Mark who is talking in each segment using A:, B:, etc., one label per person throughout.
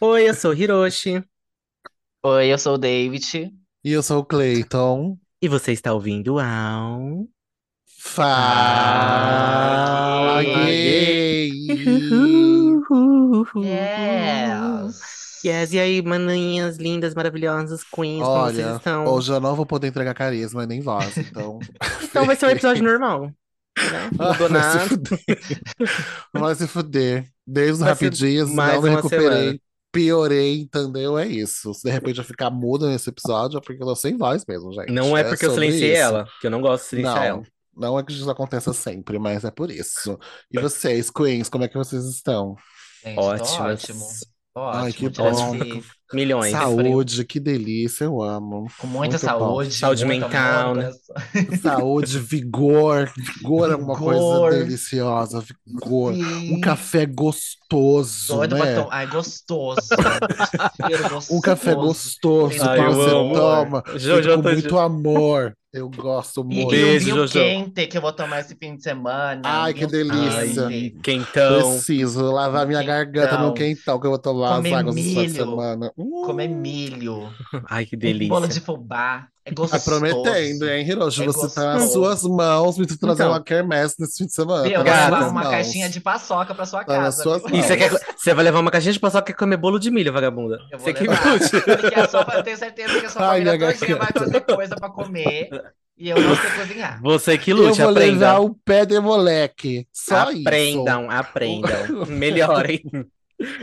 A: Oi, eu sou Hiroshi
B: Oi, eu sou o David.
C: E eu sou o Clayton.
A: e você está ouvindo ao
B: Fala
C: Fala,
B: gay.
C: gay!
B: Yes.
A: Yes, e aí, maninhas lindas, maravilhosas, queens, como vocês
C: Olha,
A: estão?
C: hoje eu não vou poder entregar carisma nem voz, então.
A: Então vai ser um episódio normal, né? Não
C: Ah,
A: mudou
C: vai se
A: nada.
C: fuder. Vai se fuder. Desde os
A: Vai ser
C: rapidinhos,
A: mais
C: não me
A: uma
C: recuperei.
A: semana.
C: Piorei, entendeu? É isso. Se de repente eu ficar mudo nesse episódio, é porque eu tô sem voz mesmo, gente.
A: Não é
C: É
A: porque eu silenciei
C: isso.
A: ela, que eu não gosto de silenciar ela.
C: Não, não é que isso aconteça sempre, mas é por isso. E vocês, Queens, como é que vocês estão?
B: Gente, tô ótimo. Tô
C: Ai,
B: ótimo.
C: que bom.
A: Milhões.
C: Saúde, que delícia, eu amo.
B: Com muita
C: Muito bom.
B: saúde.
A: Saúde
B: muito
A: mental,
B: amor,
A: né?
C: Saúde, vigor. Vigor é uma coisa
B: Vigor.
C: deliciosa. Vigor.
B: Sim.
C: Um café gostoso,
B: Doido
C: né?
B: tomar. Ai, gostoso.
C: Um café gostoso
B: Ai,
C: que você
B: amo.
C: toma
A: Jojo,
C: com
A: tô-
C: muito amor. Eu gosto muito.
B: e um
A: Beijo,
B: vinho
A: Jojo.
B: quente que eu vou tomar esse fim de semana.
C: Ai,
B: um
C: que delícia.
B: quente.
A: Quentão.
C: Preciso lavar minha garganta no
B: Quentão.
C: quentão que eu vou tomar as
B: Comer
C: águas final de
B: milho.
C: semana. Hum,
B: Comer milho.
A: Ai, que
B: Um bolo de
A: delícia.
B: fubá. É
C: Tá
B: gostoso.
C: prometendo, hein, Hiroshi?
B: É
C: Você tá nas
B: gostoso.
C: suas mãos me trazer
A: Então.
C: uma quermesse nesse fim de semana.
B: Eu
C: Tá
B: vou
A: Gata.
B: levar uma
C: mãos.
B: caixinha de paçoca pra sua
C: Tá
B: casa.
C: suas?
A: E você quer, você vai levar uma caixinha de paçoca e comer bolo de milho, vagabunda.
B: Eu vou
A: Você que
B: levar.
A: lute.
B: Porque a sua, eu tenho certeza que a sua
C: Ai,
B: família todinha vai fazer coisa pra comer e eu não sei cozinhar.
A: Você que
C: Eu
A: lute,
C: vou levar
A: aprendam.
C: o pé de moleque. Só isso.
A: Aprendam, aprendam. Melhorem.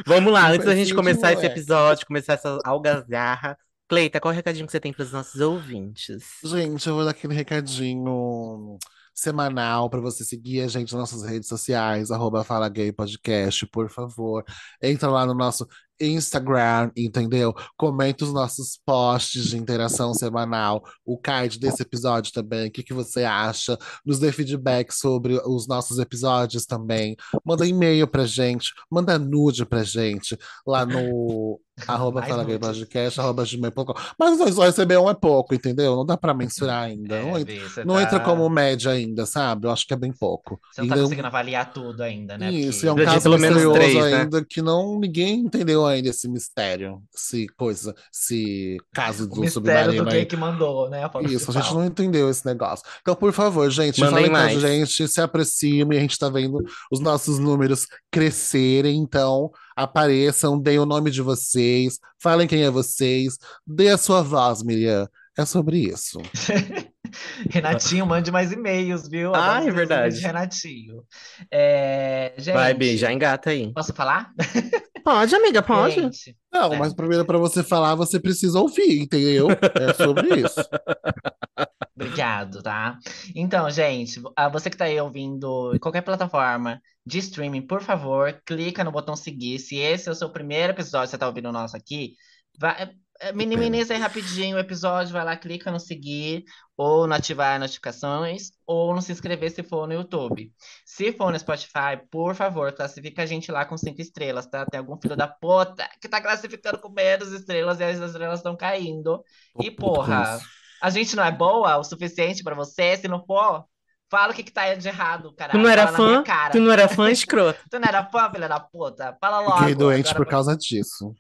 A: Vamos lá, antes da gente começar esse
C: moleque.
A: episódio, começar essa algazarra. Cleita, qual é o recadinho que você tem para os nossos ouvintes?
C: Gente, eu vou dar aquele recadinho semanal para você seguir a gente nas nossas redes sociais, arroba Fala Gay Podcast, por favor. Entra lá no nosso Instagram, entendeu? Comenta os nossos posts de interação semanal, o card desse episódio também, o que que você acha? Nos dê feedback sobre os nossos episódios também. Manda e-mail pra gente, manda nude pra gente lá no arroba
B: Mais
C: Fala Gay
B: nudes.
C: Podcast, arroba gmail.com. Mas só receber um é pouco, entendeu? Não dá pra mensurar ainda.
B: É,
C: não entra, não
B: tá-
C: entra como média ainda, sabe? Eu acho que é bem pouco.
B: Você não tá
C: Ainda-
B: conseguindo avaliar tudo ainda, né?
C: Isso,
B: Porque-
C: é um
A: de
C: caso
A: pelo menos
C: misterioso
A: três, né?
C: ainda que não ninguém entendeu ainda esse mistério, esse coisa, esse caso do
B: mistério
C: submarino
B: do
C: aí.
B: que mandou, né? a
C: Isso, a gente não entendeu esse negócio. Então, por favor, gente,
A: Mandem
C: falem com a
A: mais.
C: gente, se aproximem, a gente tá vendo os nossos números crescerem, então apareçam, deem o nome de vocês, falem quem é vocês, dê a sua voz, Miriam. É sobre isso.
B: Renatinho, mande mais e-mails, viu?
A: Ah, é verdade.
B: Renatinho. É, gente,
A: Vai, Bi, já engata aí.
B: posso falar?
A: Pode, amiga, pode.
B: Gente,
C: Não,
B: É.
C: mas primeiro para você falar, você precisa ouvir, entendeu? É sobre isso.
B: Obrigado, tá? Então, gente, a você que tá aí ouvindo em qualquer plataforma de streaming, por favor, clica no botão seguir. Se esse é o seu primeiro episódio, você tá ouvindo o nosso aqui, vai, é, minimiza aí rapidinho o episódio, vai lá, clica no seguir, ou no ativar notificações, ou no se inscrever se for no YouTube. Se for no Spotify, por favor, classifica a gente lá com cinco estrelas, tá? Tem algum filho da puta que tá classificando com menos estrelas e as estrelas estão caindo.
C: Tô
B: E, porra, a gente não é boa o suficiente pra você? Se não for, fala o que que tá de errado,
A: Tu
B: caralho.
A: não era
B: Fala
A: fã?
B: cara.
A: Tu não era fã, escroto?
B: Tu não era fã, filha da puta? Fala logo.
C: Fiquei doente
B: agora-
C: por causa disso.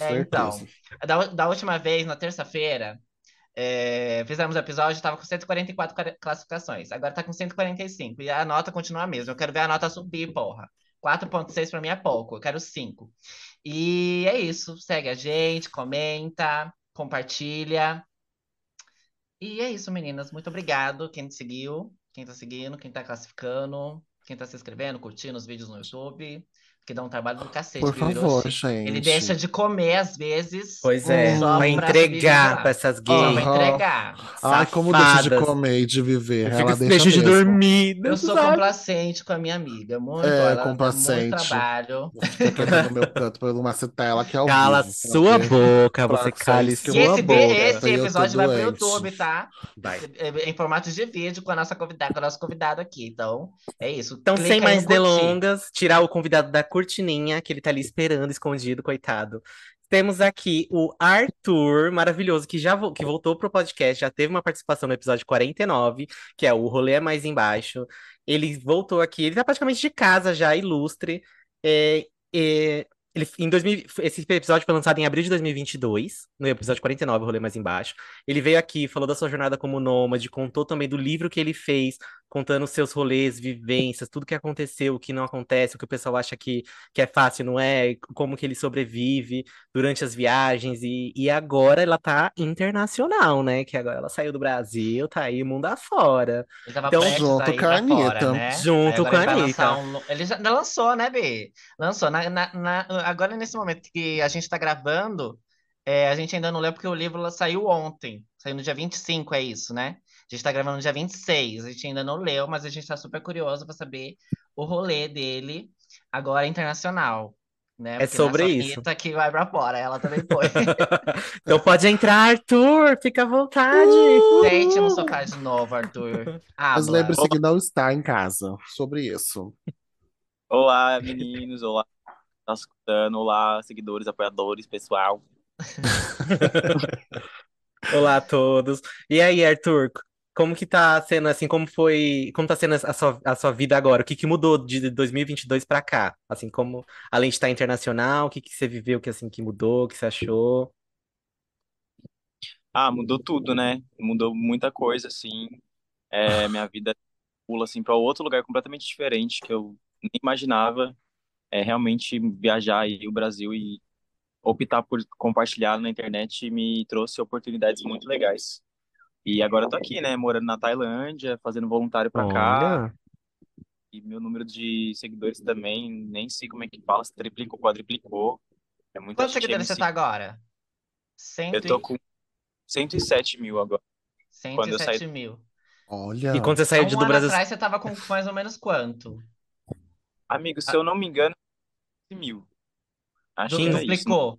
B: É, então. Da, da última vez, na terça-feira, é, fizemos o episódio, tava com 144 cara- classificações. Agora tá com 145. E a nota continua a mesma. Eu quero ver a nota subir, porra. 4.6 pra mim é pouco. Eu quero 5. E é isso. Segue a gente, comenta, compartilha. E é isso, meninas. Muito obrigado quem te seguiu, quem tá seguindo, quem tá classificando, quem tá se inscrevendo, curtindo os vídeos no YouTube. Que dá um trabalho do cacete,
C: Por favor,
B: Hiroshi?
C: gente.
B: Ele deixa de comer às vezes.
A: Pois é,
B: só
A: vai
B: pra
A: entregar pra essas
B: Só
A: gays.
B: pra
C: Aham.
B: entregar.
C: Ai, como deixa de comer e de viver.
A: Eu
C: Ela deixa
A: deixa de dormir.
B: Eu sou
A: sabe?
B: complacente com a minha amiga. Muito,
C: É,
B: ela
C: complacente.
B: muito trabalho.
C: Vou ficar quieto no meu canto por uma tela que é ao
A: Cala
C: vivo,
A: sua
C: porque-
A: boca,
C: pra
A: você cale
B: E
C: eu
A: sua
B: esse,
C: boca,
B: esse
C: eu
B: episódio vai pro
C: doente.
B: YouTube, tá?
A: Vai.
B: É, Em formato de vídeo com a nossa convidada, com o nosso convidado aqui. Então, é isso.
A: Então,
B: Clica
A: sem mais delongas, tirar o convidado da cortininha, que ele tá ali esperando, escondido, coitado. Temos aqui o Arthur, maravilhoso, que já vo- que voltou pro podcast, já teve uma participação no episódio 49, que é o Rolê é Mais Embaixo. Ele voltou aqui, ele tá praticamente de casa já, ilustre. É, é, Ele, em 2000, esse episódio foi lançado em abril de 2022, no episódio 49, o rolê mais embaixo. Ele veio aqui, falou da sua jornada como nômade, contou também do livro que ele fez, contando seus rolês, vivências, tudo que aconteceu, o que não acontece, o que o pessoal acha que, que é fácil, não é, como que ele sobrevive durante as viagens. E, e agora ela tá internacional, né? Que agora ela saiu do Brasil, tá aí mundo afora.
B: Ele tava
A: Então,
C: junto com a Anitta.
B: fora, né?
A: Junto com a
B: ele
A: Anitta.
B: lançar um- Ele já lançou, né, B? Lançou. Na, na- na- agora, nesse momento que a gente tá gravando, é, a gente ainda não leu porque o livro saiu ontem. Saiu no dia 25, é isso, né? A gente tá gravando no dia 26. A gente ainda não leu, mas a gente tá super curioso pra saber o rolê dele agora internacional. Né?
A: É
B: Porque não
A: sobre
B: a
A: isso.
B: Anitta que vai pra fora, ela também foi.
A: Então pode entrar, Arthur, fica à vontade.
B: Sente no sofá de novo, Arthur.
C: Mas
B: Habla.
C: lembre-se que não está em casa. Sobre isso.
D: Olá, meninos. Olá, tá escutando. Olá, seguidores, apoiadores, pessoal.
A: Olá a todos. E aí, Arthur, como que tá sendo assim, como foi, como tá sendo a sua, a sua vida agora? O que que mudou de 2022 pra cá? Assim, como, além de estar internacional, o que que você viveu que assim que mudou, o que você achou?
D: Ah, mudou tudo, né? Mudou muita coisa, assim. É, minha vida pula, assim, para outro lugar completamente diferente que eu nem imaginava. É, realmente viajar aí o Brasil e optar por compartilhar na internet me trouxe oportunidades muito legais. E agora eu tô aqui, né? Morando na Tailândia, fazendo voluntário pra cá. E meu número de seguidores também, nem sei como é que fala, se triplicou, quadriplicou. É muita
B: Quantos
D: gente me
B: seguidores você
D: seguindo.
B: tá agora? Cento
D: Eu tô
B: e...
D: com 107 mil agora. quando eu
B: 107
D: saí-
B: mil.
C: Olha.
A: e quando você
B: Há
A: saiu
B: um
A: de- do
B: ano
A: Brasil,
B: atrás você tava com mais ou menos quanto?
D: Amigo, se eu não me engano, 15 mil. Acho
B: Du-
D: que era isso.
B: Duplicou.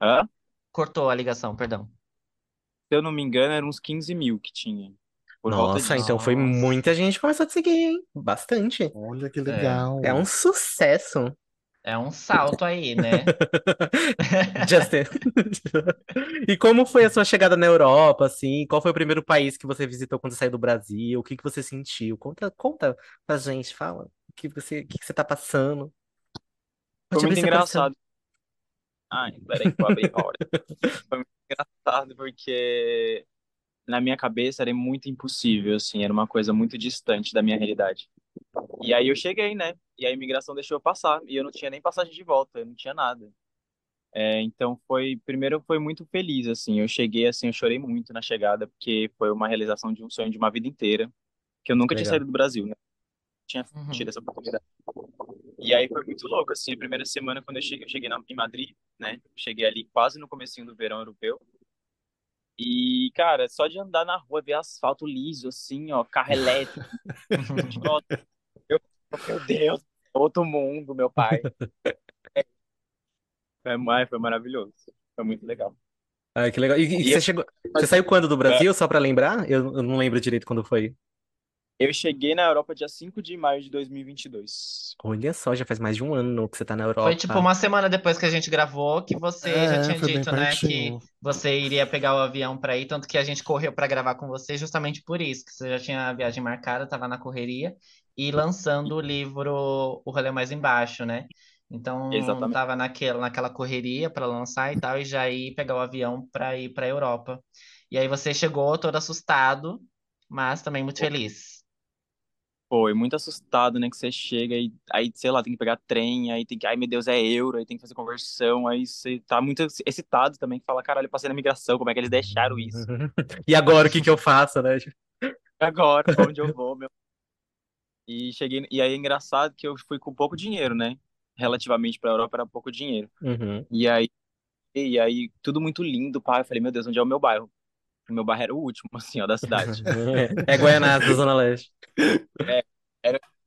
D: Hã?
B: Cortou a ligação, perdão.
D: Se eu não me engano, eram uns 15 mil que tinha. Por volta
A: nossa,
D: disso.
A: então foi muita gente que começou a te seguir, hein? Bastante.
C: Olha que legal.
A: É um sucesso.
B: É um salto aí, né?
A: Justin. E como foi a sua chegada na Europa, assim? Qual foi o primeiro país que você visitou quando saiu do Brasil? O que que você sentiu? Conta, conta pra gente, fala. O que você, o que que você tá passando?
D: Foi
A: abrir
D: muito engraçado. Ai, peraí que eu abri a hora. Foi muito engraçado porque na minha cabeça era muito impossível, assim, era uma coisa muito distante da minha realidade. E aí eu cheguei, né? E a imigração deixou eu passar. E eu não tinha nem passagem de volta, eu não tinha nada. É, então foi, primeiro foi muito feliz, assim. Eu cheguei, assim, eu chorei muito na chegada, porque foi uma realização de um sonho de uma vida inteira, que eu nunca tinha
A: Legal.
D: saído do Brasil, né? Tinha
B: Uhum.
D: tido essa oportunidade. E aí foi muito louco, assim, a primeira semana quando eu cheguei, eu cheguei na, em Madrid, né? Cheguei ali quase no comecinho do verão europeu. E, cara, só de andar na rua, ver asfalto liso, assim, ó, carro elétrico, eu, meu Deus, outro mundo, meu pai. Foi, ai, foi maravilhoso, foi muito legal.
A: Ai, que legal. E, e
D: E
A: você
D: eu-
A: chegou, você saiu quando do Brasil, só pra lembrar? Eu, eu não lembro direito quando foi.
D: Eu cheguei na Europa dia 5 de maio de 2022.
A: Olha só, já faz mais de um ano que você tá na Europa.
B: Foi tipo uma semana depois que a gente gravou que você já
C: É,
B: tinha
C: foi bem
B: dito, né, que você iria pegar o avião pra ir, tanto que a gente correu pra gravar com você justamente por isso, que você já tinha a viagem marcada, tava na correria e lançando o livro O Rolê Mais Embaixo, né? Então
D: Exatamente.
B: tava naquela, naquela correria pra lançar e tal, e já ir pegar o avião pra ir pra Europa. E aí você chegou todo assustado, mas também muito feliz.
D: Foi muito assustado, né? Que você chega e aí, sei lá, tem que pegar trem, aí tem que, ai meu Deus, é euro, aí tem que fazer conversão, aí você tá muito excitado também, que fala, caralho, eu passei na migração, como é que eles deixaram isso?
A: E agora o que que eu faço, né?
D: Agora, pra onde eu vou, meu? E cheguei, e aí é engraçado que eu fui com pouco dinheiro, né? Relativamente pra Europa era pouco dinheiro.
A: Uhum.
D: E aí, e aí tudo muito lindo, pai. Eu falei, meu Deus, onde é o meu bairro? O meu bairro era o último, assim, ó, da cidade.
A: É Guaianazes da Zona Leste.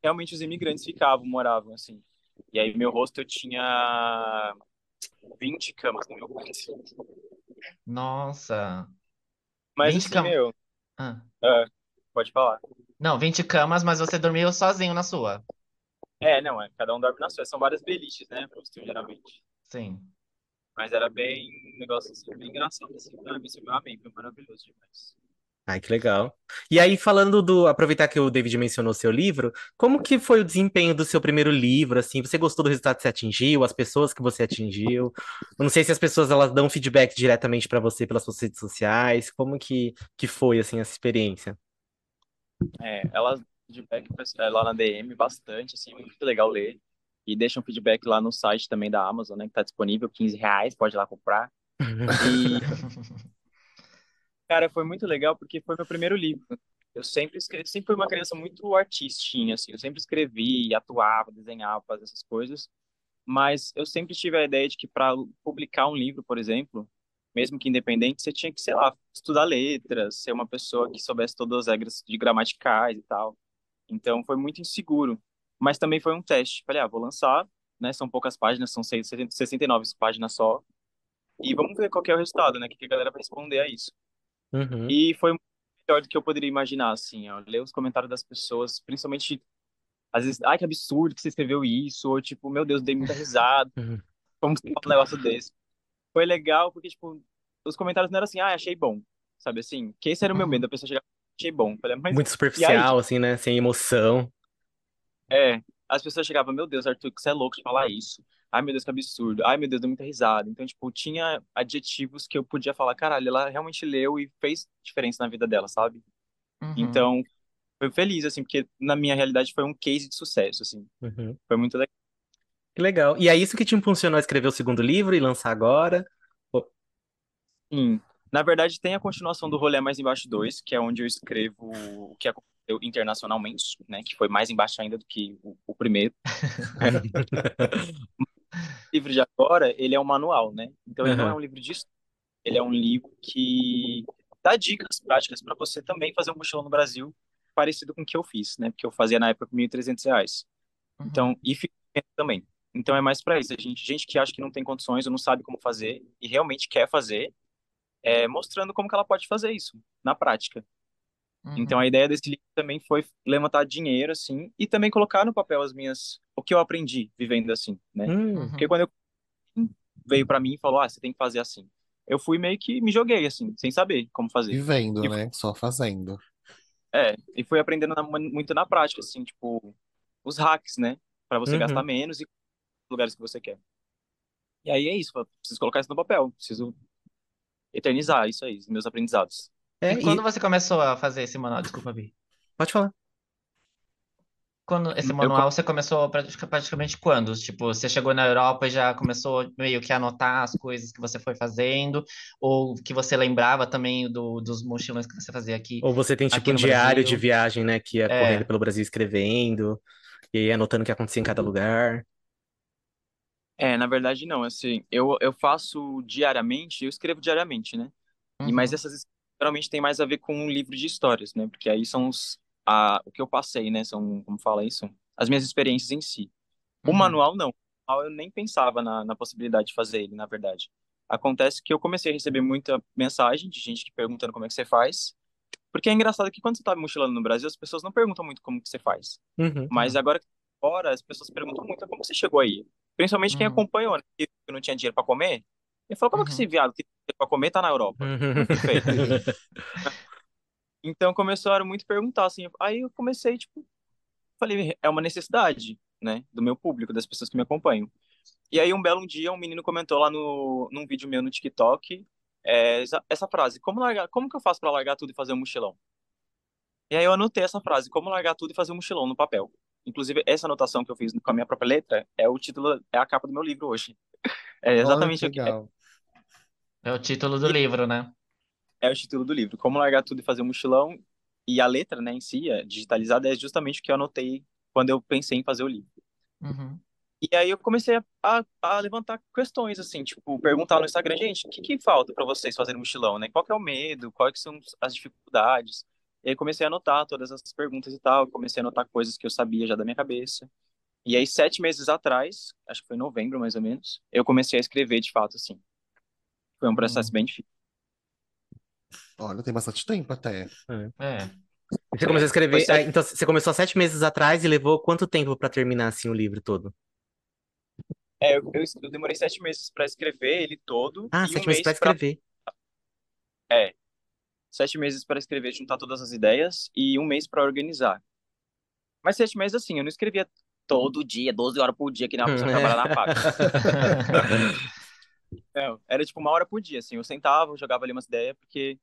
D: realmente os imigrantes ficavam, moravam, assim. E aí meu rosto eu tinha 20 camas no meu quarto.
B: Nossa.
D: Mas
B: 20
D: assim,
B: camas.
D: meu,
B: Ah.
D: pode falar.
B: Não, 20 camas, mas você dormiu sozinho na sua.
D: É, não, é, cada um dorme na sua. São várias beliches, né, Prostituir, geralmente.
B: Sim.
D: Mas era bem, um negócio assim, bem engraçado, assim. Ah, me eu amei, foi maravilhoso demais.
A: Ai, que legal. E aí, falando do. Aproveitar que o David mencionou seu livro, como que foi o desempenho do seu primeiro livro? Assim, você gostou do resultado que você atingiu, as pessoas que você atingiu? Eu não sei se as pessoas elas dão feedback diretamente para você pelas suas redes sociais. Como que, que foi assim essa experiência?
D: É, elas feedback é, lá na DM bastante, assim, muito legal ler. E deixa um feedback lá no site também da Amazon, né? Que tá disponível, 15 reais, pode ir lá comprar. E, cara, foi muito legal porque foi meu primeiro livro. Eu sempre escrevi, sempre fui uma criança muito artistinha, assim. Eu sempre escrevi, atuava, desenhava, fazia essas coisas. Mas eu sempre tive a ideia de que para publicar um livro, por exemplo, mesmo que independente, você tinha que, sei lá, estudar letras, ser uma pessoa que soubesse todas as regras de gramaticais e tal. Então foi muito inseguro mas também foi um teste. Falei, ah, vou lançar, né? São poucas páginas, são 69 páginas só. E vamos ver qual é o resultado, né? O que a galera vai responder a isso.
A: Uhum.
D: E foi melhor do que eu poderia imaginar, assim, ó. Ler os comentários das pessoas, principalmente, às vezes, ai, que absurdo que você escreveu isso, ou tipo, meu Deus, dei muita risada.
A: Uhum.
D: Como você fala um negócio desse? Foi legal, porque, tipo, os comentários não eram assim, ah, achei bom, sabe assim? Que esse era o meu medo, a pessoa chegar, achei bom. Falei,
A: Muito superficial, assim, né? Sem emoção.
D: É, as pessoas chegavam, meu Deus, Arthur, que você é louco de falar isso. Ai, meu Deus, que absurdo. Ai, meu Deus, deu muita risada. Então, tipo, tinha adjetivos que eu podia falar, caralho, ela realmente leu e fez diferença na vida dela, sabe?
B: Uhum.
D: Então, foi feliz, assim, porque na minha realidade foi um case de sucesso, assim.
A: Uhum.
D: Foi muito legal.
A: Que legal. E é isso que te impulsionou a escrever o segundo livro e lançar agora?
D: Sim. Na verdade, tem a continuação do Rolê Mais Embaixo 2, que é onde eu escrevo o que aconteceu internacionalmente, né, que foi mais embaixo ainda do que o, o primeiro. o livro de agora, ele é um manual, né? Então ele uhum. não é um livro de ele é um livro que dá dicas práticas para você também fazer um mochilão no Brasil, parecido com o que eu fiz, né? Porque eu fazia na época com 1.300 reais. Uhum. Então, e também. Então é mais para isso. A gente, gente que acha que não tem condições ou não sabe como fazer e realmente quer fazer, é, mostrando como que ela pode fazer isso na prática. Então
B: Uhum.
D: a ideia desse livro também foi levantar dinheiro assim e também colocar no papel as minhas o que eu aprendi vivendo assim, né?
A: Hum,
D: Porque
B: Uhum.
D: quando eu veio para mim e falou: "Ah, você tem que fazer assim". Eu fui meio que me joguei assim, sem saber como fazer.
C: Vivendo,
D: E
C: né? Só fazendo.
D: é, e fui aprendendo na- muito na prática assim, tipo, os hacks, né, para você gastar
A: uhum.
D: menos e lugares que você quer. E aí é isso, preciso colocar isso no papel, preciso eternizar isso aí, os meus aprendizados.
A: É,
B: E quando
A: e
B: você começou a fazer esse manual? Desculpa, Vi.
A: pode falar.
B: Quando esse
D: Eu
B: manual você começou pratica- praticamente quando? Tipo, você chegou na Europa e já começou meio que a anotar as coisas que você foi fazendo, ou que você lembrava também do, dos mochilões que você fazia aqui,
A: Ou você tem tipo um diário de
B: Brasil?
A: viagem, né, que ia
B: É.
A: correndo pelo Brasil escrevendo, e aí anotando o que acontecia em cada lugar.
D: É, na verdade não, assim, eu, eu faço diariamente, eu escrevo diariamente, né? E mas
B: Uhum,
D: essas geralmente tem mais a ver com um livro de histórias, né? Porque aí são os, a, o que eu passei, né? São, como fala isso? As minhas experiências em si. O
B: uhum,
D: manual não. O manual eu nem pensava na, na possibilidade de fazer ele, na verdade. Acontece que eu comecei a receber muita mensagem de gente perguntando como é que você faz. Porque é engraçado que quando você tá mochilando no Brasil, as pessoas não perguntam muito como que você faz.
A: Uhum.
D: Mas
B: uhum,
D: agora que fora, as pessoas perguntam muito como você chegou aí. Principalmente quem
B: uhum,
D: acompanhou, né? Que eu não tinha dinheiro para comer. Ele falou, como é que esse
B: uhum.
D: viado que pra comer tá na Europa? Fez? Então começaram muito a perguntar, assim. Aí eu comecei, tipo, falei, é uma necessidade, né? Do meu público, das pessoas que me acompanham. E aí um belo dia, um menino comentou lá no, num vídeo meu no TikTok, é, essa, frase, como, largar, como que eu faço para largar tudo e fazer um mochilão? E aí eu anotei essa frase, como largar tudo e fazer um mochilão no papel. Inclusive, essa anotação que eu fiz com a minha própria letra é o título, é a capa do meu livro hoje. É exatamente o que é,
C: legal.
B: É o título do
D: e
B: livro, né?
D: é o título do livro. Como largar tudo e fazer um mochilão. E a letra, né, em si, é digitalizada, é justamente o que eu anotei quando eu pensei em fazer o livro.
B: Uhum,
D: E aí eu comecei a, a, a levantar questões, assim, tipo, perguntar no Instagram, gente, o que que falta para vocês fazerem mochilão, né? Qual que é o medo? Quais são as dificuldades? E aí comecei a anotar todas essas perguntas e tal, comecei a anotar coisas que eu sabia já da minha cabeça. E aí, sete meses atrás, acho que foi em novembro mais ou menos, eu comecei a escrever de fato, assim. Foi um processo
B: uhum.
D: bem difícil.
C: Olha, tem bastante tempo até.
B: É.
A: E Você começou a escrever,
D: sete,
A: então você começou há sete meses atrás e levou quanto tempo pra terminar assim o livro todo?
D: é, eu, eu, eu demorei sete meses para escrever ele todo
A: Ah,
D: e um
A: sete meses pra
D: para
A: escrever.
D: é, sete meses para escrever, juntar todas as ideias e um mês para organizar. Mas sete meses, assim, eu não escrevia todo dia, 12 horas por dia, que nem uma pessoa trabalha na faca. Não, era tipo uma hora por dia, assim. Eu sentava, eu jogava ali umas ideias, porque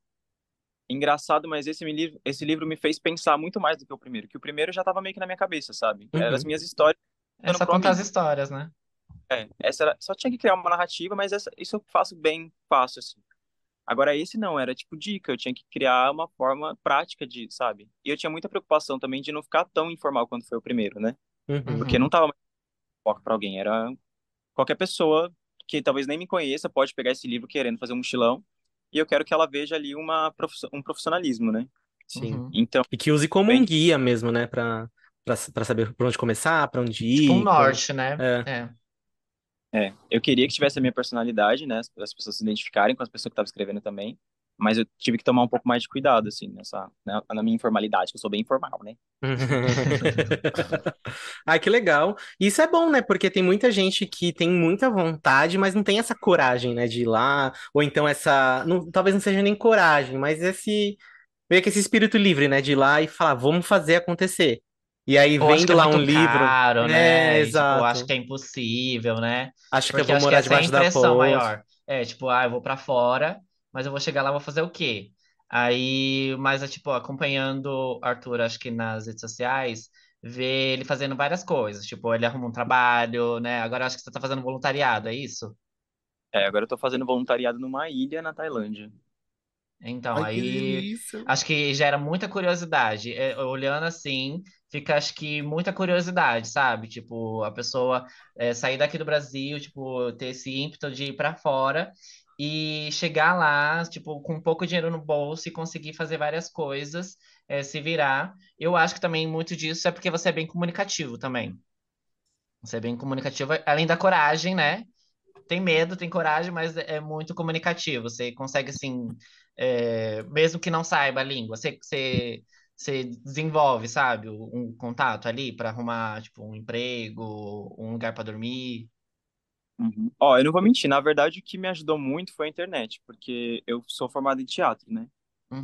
D: engraçado, mas esse, livro, esse livro me fez pensar muito mais do que o primeiro, que o primeiro já tava meio que na minha cabeça, sabe? Eram as
A: Uhum.
D: minhas histórias.
B: É só
D: pro
B: contar as histórias, né?
D: É, essa era, só tinha que criar uma narrativa, mas essa, isso eu faço bem fácil, assim. Agora, esse não, era tipo dica, eu tinha que criar uma forma prática de, sabe? E eu tinha muita preocupação também de não ficar tão informal quanto foi o primeiro, né?
A: Uhum.
D: Porque não tava mais foco pra alguém, era qualquer pessoa que talvez nem me conheça pode pegar esse livro querendo fazer um mochilão, e eu quero que ela veja ali uma, um profissionalismo, né?
A: Sim.
B: Uhum.
D: Então,
A: E que use como um
D: Bem-
A: guia mesmo, né? Pra, pra, pra saber por onde começar, pra onde ir.
B: Tipo um norte, né?
A: É.
B: É.
D: é, eu queria que tivesse a minha personalidade, né? As pessoas se identificarem com as pessoas que estavam escrevendo também, mas eu tive que tomar um pouco mais de cuidado, assim, nessa, na, na minha informalidade, que eu sou bem informal, né?
A: Ai, que legal. E Isso é bom, né? Porque tem muita gente que tem muita vontade, mas não tem essa coragem, né, de ir lá. Ou então essa. não- talvez não seja nem coragem, mas esse. Meio que esse espírito livre, né? De ir lá e falar, vamos fazer acontecer. E aí,
B: acho que
A: vendo
B: é
A: lá um livro.
B: caro, né?
A: É,
B: tipo,
A: exato.
B: acho que é impossível, né?
A: Acho que eu
B: Porque
A: vou morar
B: é
A: debaixo da ponte.
B: maior. É, tipo, ah, eu vou pra fora, mas eu vou chegar lá, vou fazer o quê? Aí, mas é tipo, acompanhando o Arthur, acho que nas redes sociais, ver ele fazendo várias coisas. Tipo, ele arruma um trabalho, né? Agora acho que você tá fazendo voluntariado, é isso?
D: É, agora eu tô fazendo voluntariado numa ilha na Tailândia.
B: Então,
C: Ai, que
B: aí
C: delícia.
B: acho que gera muita curiosidade. É, olhando assim, fica acho que muita curiosidade, sabe? Tipo, a pessoa é, sair daqui do Brasil, tipo, ter esse ímpeto de ir pra fora e chegar lá, tipo, com pouco dinheiro no bolso e conseguir fazer várias coisas, é, se virar. Eu acho que também muito disso é porque você é bem comunicativo também. Você é bem comunicativo, além da coragem, né? Tem medo, tem coragem, mas é muito comunicativo. Você consegue, assim, é, mesmo que não saiba a língua, você, você, você desenvolve, sabe, um contato ali para arrumar, tipo, um emprego, um lugar para dormir.
D: Uhum. Ó, eu não vou mentir, na verdade o que me ajudou muito foi a internet, porque eu sou formado em teatro, né?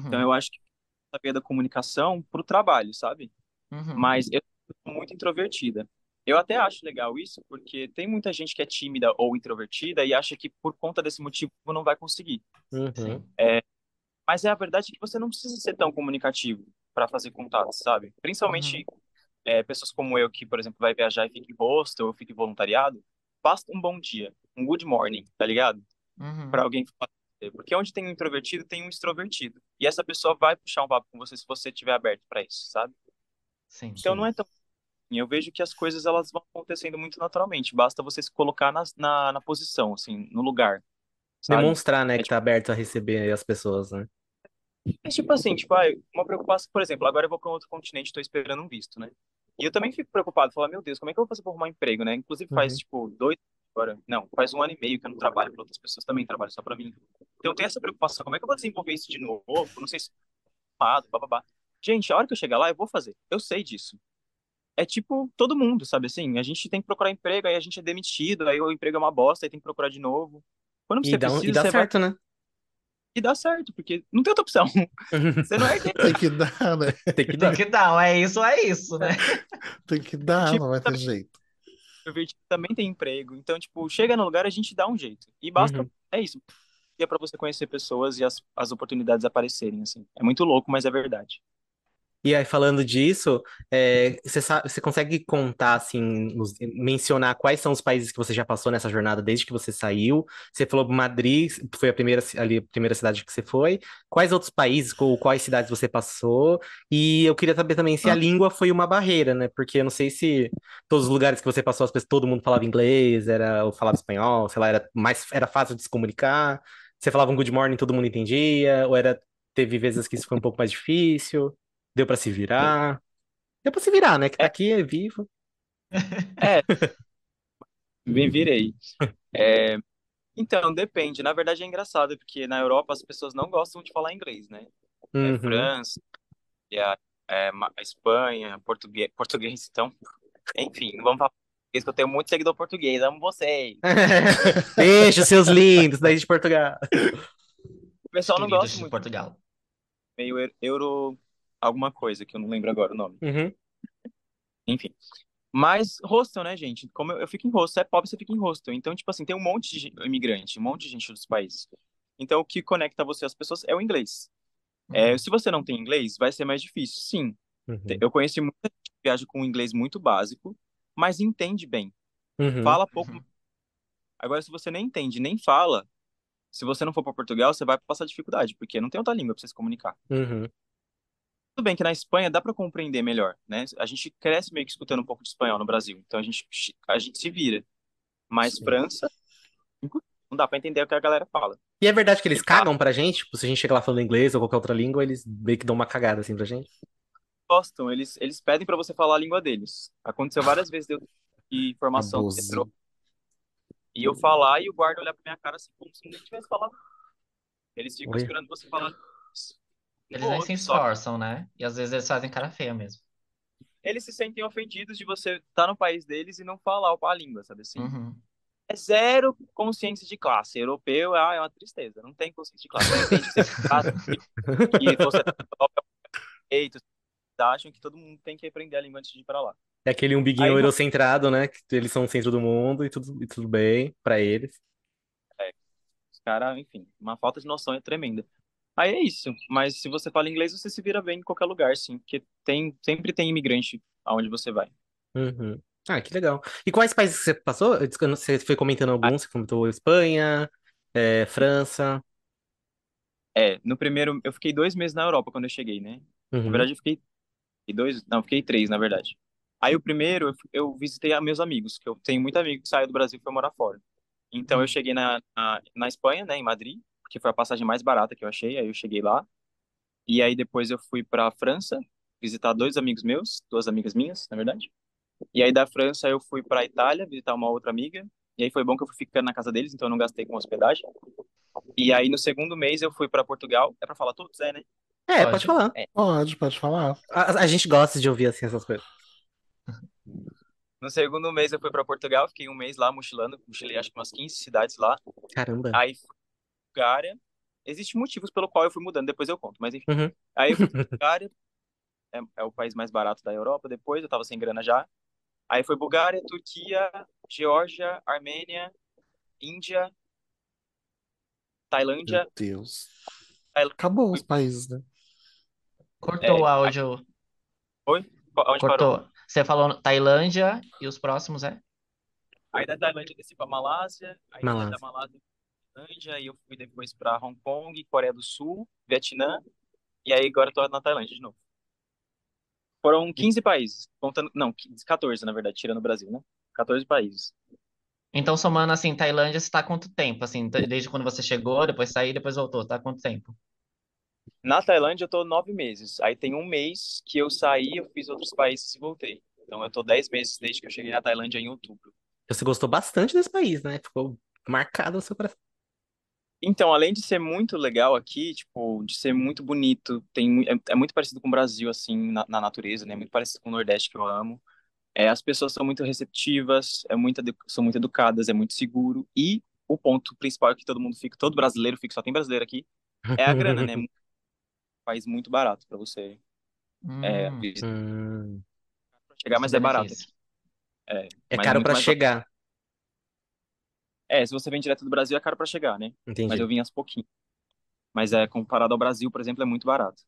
D: Então
B: Uhum,
D: eu acho que eu sabia da comunicação pro trabalho, sabe?
B: uhum,
D: Mas eu sou muito introvertida. Eu até acho legal isso, porque tem muita gente que é tímida ou introvertida e acha que por conta desse motivo não vai conseguir.
A: Uhum.
B: sim.
D: Mas é a verdade que você não precisa ser tão comunicativo para fazer contatos, sabe? Principalmente é, pessoas como eu, que, por exemplo, vai viajar e fica em hostel ou fica em voluntariado, basta um bom dia, um good morning, tá ligado?
B: Uhum,
D: Para alguém falar você. Porque onde tem um introvertido, tem um extrovertido. E essa pessoa vai puxar um papo com você se você estiver aberto para isso, sabe?
B: sim.
D: Então não é tão. Eu vejo que as coisas elas vão acontecendo muito naturalmente. Basta você se colocar na, na, na posição, assim, no lugar, sabe?
A: Demonstrar, né,
D: É
A: que tá aberto a receber as pessoas, né?
D: É tipo assim, tipo, ah, uma preocupação, por exemplo, agora eu vou para um outro continente, estou esperando um visto, né? E eu também fico preocupado, falar, meu Deus, como é que eu vou fazer para arrumar um emprego, né? Inclusive faz,
A: Uhum.
D: tipo, dois, agora, não, faz um ano e meio que eu não trabalho para outras pessoas, também trabalho só para mim. Então eu tenho essa preocupação, como é que eu vou desenvolver isso de novo? Não sei se ocupado, bababá. Gente, a hora que eu chegar lá, eu vou fazer. Eu sei disso. É tipo todo mundo, sabe assim? A gente tem que procurar emprego, aí a gente é demitido, aí o emprego é uma bosta, aí tem que procurar de novo. Quando
A: E
D: você
A: dá, um- e
D: precisa,
A: dá
D: você vai
A: certo, né?
D: E dá certo, porque não tem outra opção. Você não é.
C: Tem que dar, né?
A: Tem que
B: Tem
A: dar.
B: que dar, é isso, é isso, né?
C: Tem que dar,
D: Tipo,
C: não vai ter jeito.
D: introvertido também tem emprego. Então, tipo, chega no lugar, a gente dá um jeito. E basta,
A: Uhum.
D: é isso. E é pra você conhecer pessoas e as, as oportunidades aparecerem, assim. É muito louco, mas é verdade.
A: E aí, falando disso, é, você sabe, você consegue contar, assim, nos- mencionar quais são os países que você já passou nessa jornada desde que você saiu? Você falou Madrid, foi a primeira, ali, a primeira cidade que você foi. Quais outros países ou quais cidades você passou? E eu queria saber também se a
D: Ah.
A: língua foi uma barreira, né? Porque eu não sei se todos os lugares que você passou, as pessoas, todo mundo falava inglês, era, ou falava espanhol, sei lá, era mais, era fácil de se comunicar. Você falava um good morning, todo mundo entendia, ou era, teve vezes que isso foi um pouco mais difícil? Deu pra se virar? Deu pra se virar, né? Que tá aqui, é vivo.
D: É, me virei. É, então, depende. Na verdade, é engraçado, porque na Europa as pessoas não gostam de falar inglês, né? É
A: Uhum.
D: França, e a, é, a Espanha, português, português, então. Enfim, vamos falar português, que eu tenho muito seguidor português. Amo vocês.
A: Beijo, seus lindos, daí de Portugal.
D: O pessoal não
B: Queridos
D: gosta
B: de
D: muito.
B: Portugal.
D: meio eu- euro alguma coisa, que eu não lembro agora o nome.
A: Uhum.
D: Enfim. Mas hostel, né, gente? Como eu, eu fico em hostel, é pobre, você fica em hostel. Então, tipo assim, tem um monte de imigrante, um monte de gente dos países. Então, o que conecta você às pessoas é o inglês. É, se você não tem inglês, vai ser mais difícil, sim.
A: Uhum.
D: Eu conheci muita gente que viaja com um inglês muito básico, mas entende bem.
A: Uhum.
D: Fala pouco.
B: Uhum.
D: Agora, se você nem entende, nem fala, se você não for para Portugal, você vai passar dificuldade, porque não tem outra língua para você se comunicar. Tudo bem que na Espanha dá para compreender melhor, né? A gente cresce meio que escutando um pouco de espanhol no Brasil, então a gente, a gente se vira. Mas
C: Sim.
D: França, não dá para entender o que a galera fala.
A: E é verdade que eles cagam pra gente? Tipo, se a gente chega lá falando inglês ou qualquer outra língua, eles meio que dão uma cagada assim pra gente?
D: Gostam, eles, eles pedem para você falar a língua deles. Aconteceu várias vezes de eu do
C: Abuso.
D: metrô e eu falar e o guarda olhar pra minha cara assim como se nem tivesse falado. Eles ficam
A: Oi.
D: esperando você falar.
B: Eles nem se
D: só-
B: esforçam, né? E às vezes eles fazem cara feia mesmo.
D: Eles se sentem ofendidos de você estar no país deles e não falar a língua, sabe assim?
B: Uhum.
D: É zero consciência de classe. Europeu ah, é uma tristeza. Não tem consciência de classe. Não entende que você que você direito. acham que todo mundo tem que aprender a língua antes de ir pra lá.
A: É aquele umbiguinho
D: Aí,
A: eurocentrado, né? Que eles são o centro do mundo e tudo, e tudo bem pra eles.
D: Os caras, enfim, uma falta de noção é tremenda. Aí é isso. Mas se você fala inglês, você se vira bem em qualquer lugar, sim. Porque tem, sempre tem imigrante aonde você vai.
A: Uhum. Ah, que legal. E quais países você passou? Você foi comentando alguns, você comentou Espanha, é, França.
D: É, no primeiro, eu fiquei dois meses na Europa quando eu cheguei, né? Na
A: Uhum.
D: verdade, eu fiquei dois, não, fiquei três, na verdade. Aí o primeiro, eu, eu visitei meus amigos, que eu tenho muito amigo que saiu do Brasil e foi morar fora. Então eu cheguei na, na, na Espanha, né, em Madrid, porque foi a passagem mais barata que eu achei, aí eu cheguei lá. E aí depois eu fui pra França, visitar dois amigos meus, duas amigas minhas, na verdade. E aí da França eu fui pra Itália, visitar uma outra amiga. E aí foi bom que eu fui ficando na casa deles, então eu não gastei com hospedagem. E aí no segundo mês eu fui pra Portugal. É pra falar todos, é, né?
A: É,
B: Pode.
A: pode falar.
C: Pode, pode falar.
A: A, a gente gosta de ouvir assim essas coisas.
D: No segundo mês eu fui pra Portugal, fiquei um mês lá mochilando, mochilei acho que umas 15 cidades lá.
A: Caramba.
D: Aí Bulgária. Existem motivos pelo qual eu fui mudando, depois eu conto, mas enfim.
A: Uhum.
D: Aí eu fui pra Bulgária, é, é o país mais barato da Europa, depois eu tava sem grana já. Aí foi Bulgária, Turquia, Geórgia, Armênia, Índia, Tailândia.
C: Meu Deus.
D: Aí-
C: Acabou os países, né?
B: Cortou
D: É,
B: o áudio.
D: Onde parou?
B: Cortou. Você falou Tailândia e os próximos é?
D: Aí da Tailândia eu desci pra Malásia, aí da
A: Malásia.
D: Tailândia, aí eu fui depois pra Hong Kong, Coreia do Sul, Vietnã, e aí agora eu tô na Tailândia de novo. Foram 15 países, contando, não, 15, 14 na verdade, tirando o Brasil, né? 14 países.
B: Então, somando assim, Tailândia, você tá há quanto tempo? Assim, desde quando você chegou, depois saiu, depois voltou, tá há quanto tempo?
D: Na Tailândia eu tô nove meses, aí tem um mês que eu saí, eu fiz outros países e voltei. Então eu tô 10 meses desde que eu cheguei na Tailândia em outubro.
A: Você gostou bastante desse país, né? Ficou marcado no seu coração.
D: Então, além de ser muito legal aqui, tipo, de ser muito bonito, tem, é, é muito parecido com o Brasil, assim, na, na natureza, né? Muito parecido com o Nordeste, que eu amo. É, as pessoas são muito receptivas, é muito, são muito educadas, é muito seguro. E o ponto principal que todo mundo fica, todo brasileiro fica, só tem brasileiro aqui, é a grana, né? Um país muito barato pra você é,
B: Hum,
D: visitar,
A: Hum.
D: chegar, mas é barato.
B: benefício.
D: É,
A: É
D: mas
A: caro
D: mais
A: chegar.
D: É, se você vem direto do Brasil é caro pra chegar, né? Mas
A: Entendi.
D: eu vim aos pouquinhos. Mas é, comparado ao Brasil, por exemplo, é muito barato.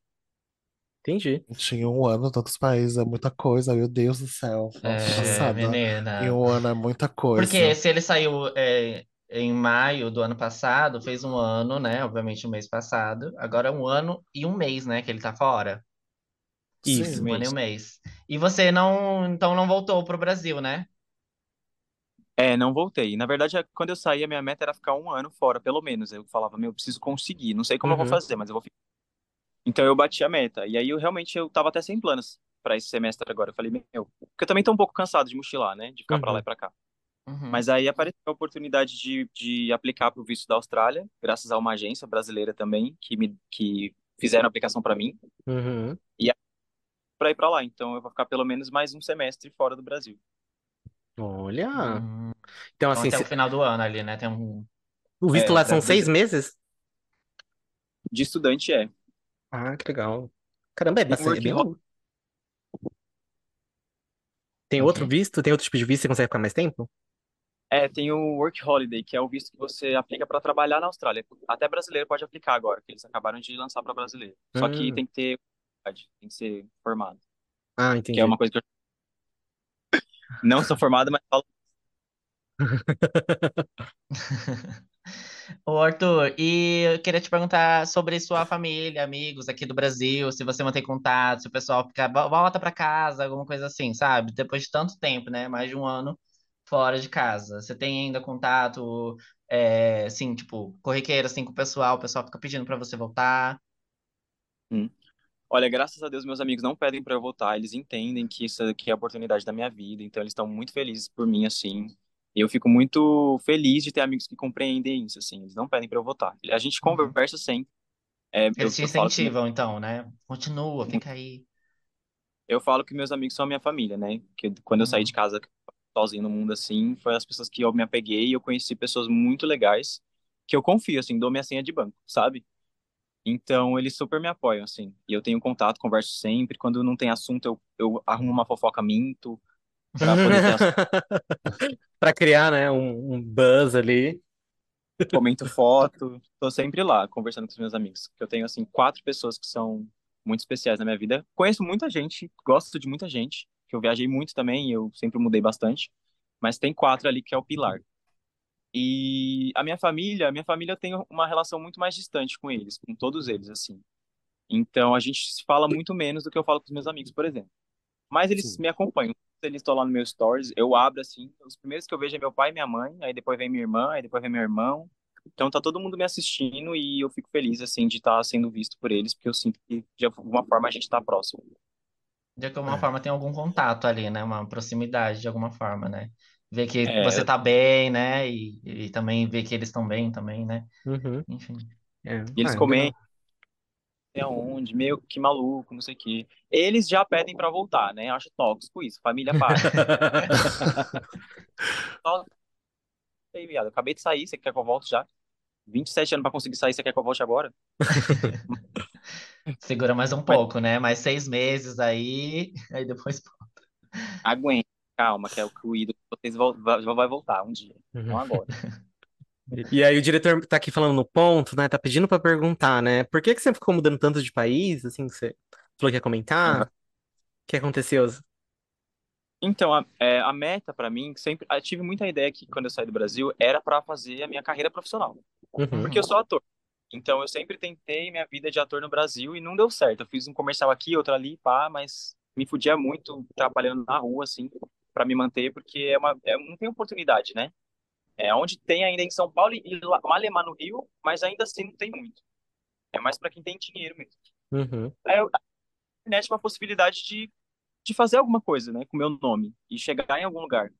A: Entendi.
C: Tinha um ano, tantos países, é muita coisa, meu Deus do céu. Nossa,
B: É,
C: passada. Em
B: menina.
C: um ano é muita coisa.
B: Porque se ele saiu é, em maio do ano passado, fez um ano, né? Obviamente, o mês passado. Agora é um ano e um mês, né? Que ele tá fora.
A: Isso.
B: Um ano e
D: Mês.
B: um mês. E você não, então não voltou pro Brasil, né?
D: É, não voltei. Na verdade, é- quando eu saí, a minha meta era ficar um ano fora, pelo menos. Eu falava, meu, eu preciso conseguir. Não sei como eu vou
A: Uhum.
D: fazer, mas eu vou ficar. Então eu bati a meta. E aí eu realmente eu tava até sem planos pra esse semestre agora. Eu falei, meu, porque eu também tô um pouco cansado de mochilar, né? De ficar pra lá
A: Uhum.
D: e pra cá.
B: Uhum.
D: Mas aí apareceu a oportunidade de, de aplicar pro visto da Austrália, graças a uma agência brasileira também, que me que fizeram a aplicação pra mim,
A: Uhum.
D: pra ir pra lá. Então eu vou ficar pelo menos mais um semestre fora do Brasil.
A: Olha.
B: Hum.
A: Então,
B: Então,
A: assim,
B: até o
A: se-
B: final do ano ali, né? Tem um.
A: o visto
D: É,
A: lá são
D: deve
A: seis
D: ser.
A: meses?
D: De estudante é.
A: Ah, que legal. Caramba, é
D: O
A: bastante, é bem
D: work
A: longo. Tem
B: O
A: outro
B: quê?
A: visto? Tem outro tipo de visto que você consegue ficar mais tempo?
D: É, tem o Work Holiday, que é o visto que você aplica para trabalhar na Austrália. Até brasileiro pode aplicar agora, que eles acabaram de lançar para brasileiro. Só que
A: Hum.
D: tem que ter, tem que ser formado.
A: Ah,
D: Que é
A: entendi.
D: uma coisa que eu não sou formado, mas falo.
B: Ô, Arthur, e eu queria te perguntar sobre sua família, amigos aqui do Brasil, se você mantém contato, se o pessoal fica, "Vo- volta pra casa, alguma coisa assim, sabe? Depois de tanto tempo, né? Mais de um ano fora de casa. Você tem ainda contato, é, assim, tipo, corriqueiro, assim, com o pessoal, o pessoal fica pedindo pra você voltar.
D: Hum. Olha, graças a Deus, meus amigos não pedem para eu voltar. Eles entendem que isso aqui é a oportunidade da minha vida, então eles estão muito felizes por mim, assim. Eu fico muito feliz de ter amigos que compreendem isso, assim. Eles não pedem para eu voltar. A gente
B: Uhum.
D: conversa sempre. É,
B: Eles te
D: eu
B: incentivam, então, né? Continua, fica aí.
D: Eu falo que meus amigos são a minha família, né? Que quando eu saí
B: Uhum.
D: de casa sozinho no mundo assim, foi as pessoas que eu me apeguei e eu conheci pessoas muito legais que eu confio, assim, dou minha senha de banco, sabe? Então eles super me apoiam, assim. E eu tenho contato, converso sempre. Quando não tem assunto, eu, eu arrumo uma fofoca, minto, pra poder
A: Pra criar, né, um, um buzz ali.
D: comento foto. Tô sempre lá, conversando com os meus amigos. Eu tenho, assim, quatro pessoas que são muito especiais na minha vida. Conheço muita gente, gosto de muita gente, que eu viajei muito também, eu sempre mudei bastante. Mas tem quatro ali que é o pilar. E a minha família, a minha família eu tenho uma relação muito mais distante com eles, com todos eles, assim. Então a gente se fala muito menos do que eu falo com os meus amigos, por exemplo. Mas eles
C: Sim.
D: me acompanham. Eles estão lá no meu stories, eu abro assim, os primeiros que eu vejo é meu pai e minha mãe, aí depois vem minha irmã, aí depois vem meu irmão. Então tá todo mundo me assistindo e eu fico feliz assim de estar sendo visto por eles, porque eu sinto que de alguma forma a gente tá próximo.
B: De alguma
C: É.
B: forma tem algum contato ali, né? Uma proximidade de alguma forma, né? Ver que
D: É,
B: você tá bem, né? E, e também ver que eles estão bem também, né?
A: Uhum.
B: Enfim.
A: É.
D: e eles
A: Ah,
D: comentam
A: legal.
D: aonde, meu, que maluco, não sei o quê. Eles já pedem pra voltar, né? Acho tóxico isso, família para. Só- Ei, viado, acabei de sair, você quer que eu volte já? 27 anos pra conseguir sair, você quer que eu volte agora?
B: Segura mais um
D: Mas
B: pouco, né? Mais seis meses aí, aí depois.
D: aguenta, calma, que é o que o ídolo vocês vol- vai, voltar um dia, não
A: Uhum.
D: agora.
A: E aí o diretor tá aqui falando no ponto, né? Tá pedindo pra perguntar, né? Por que que você ficou mudando tanto de país, assim, você falou que ia comentar? O que aconteceu?
D: Então, a, é, a meta pra mim, sempre, eu tive muita ideia que quando eu saí do Brasil era pra fazer a minha carreira profissional,
A: Uhum.
D: porque eu sou ator. Então, eu sempre tentei minha vida de ator no Brasil e não deu certo. Eu fiz um comercial aqui, outro ali, pá, mas me fudia muito trabalhando na rua, assim, pra me manter, porque é uma, é, não tem oportunidade, né? É onde tem ainda em São Paulo e Malemar no Rio, mas ainda assim não tem muito. É mais pra quem tem dinheiro mesmo.
A: Uhum.
D: Aí eu, a internet é uma possibilidade de, de fazer alguma coisa, né, com o meu nome e chegar em algum lugar.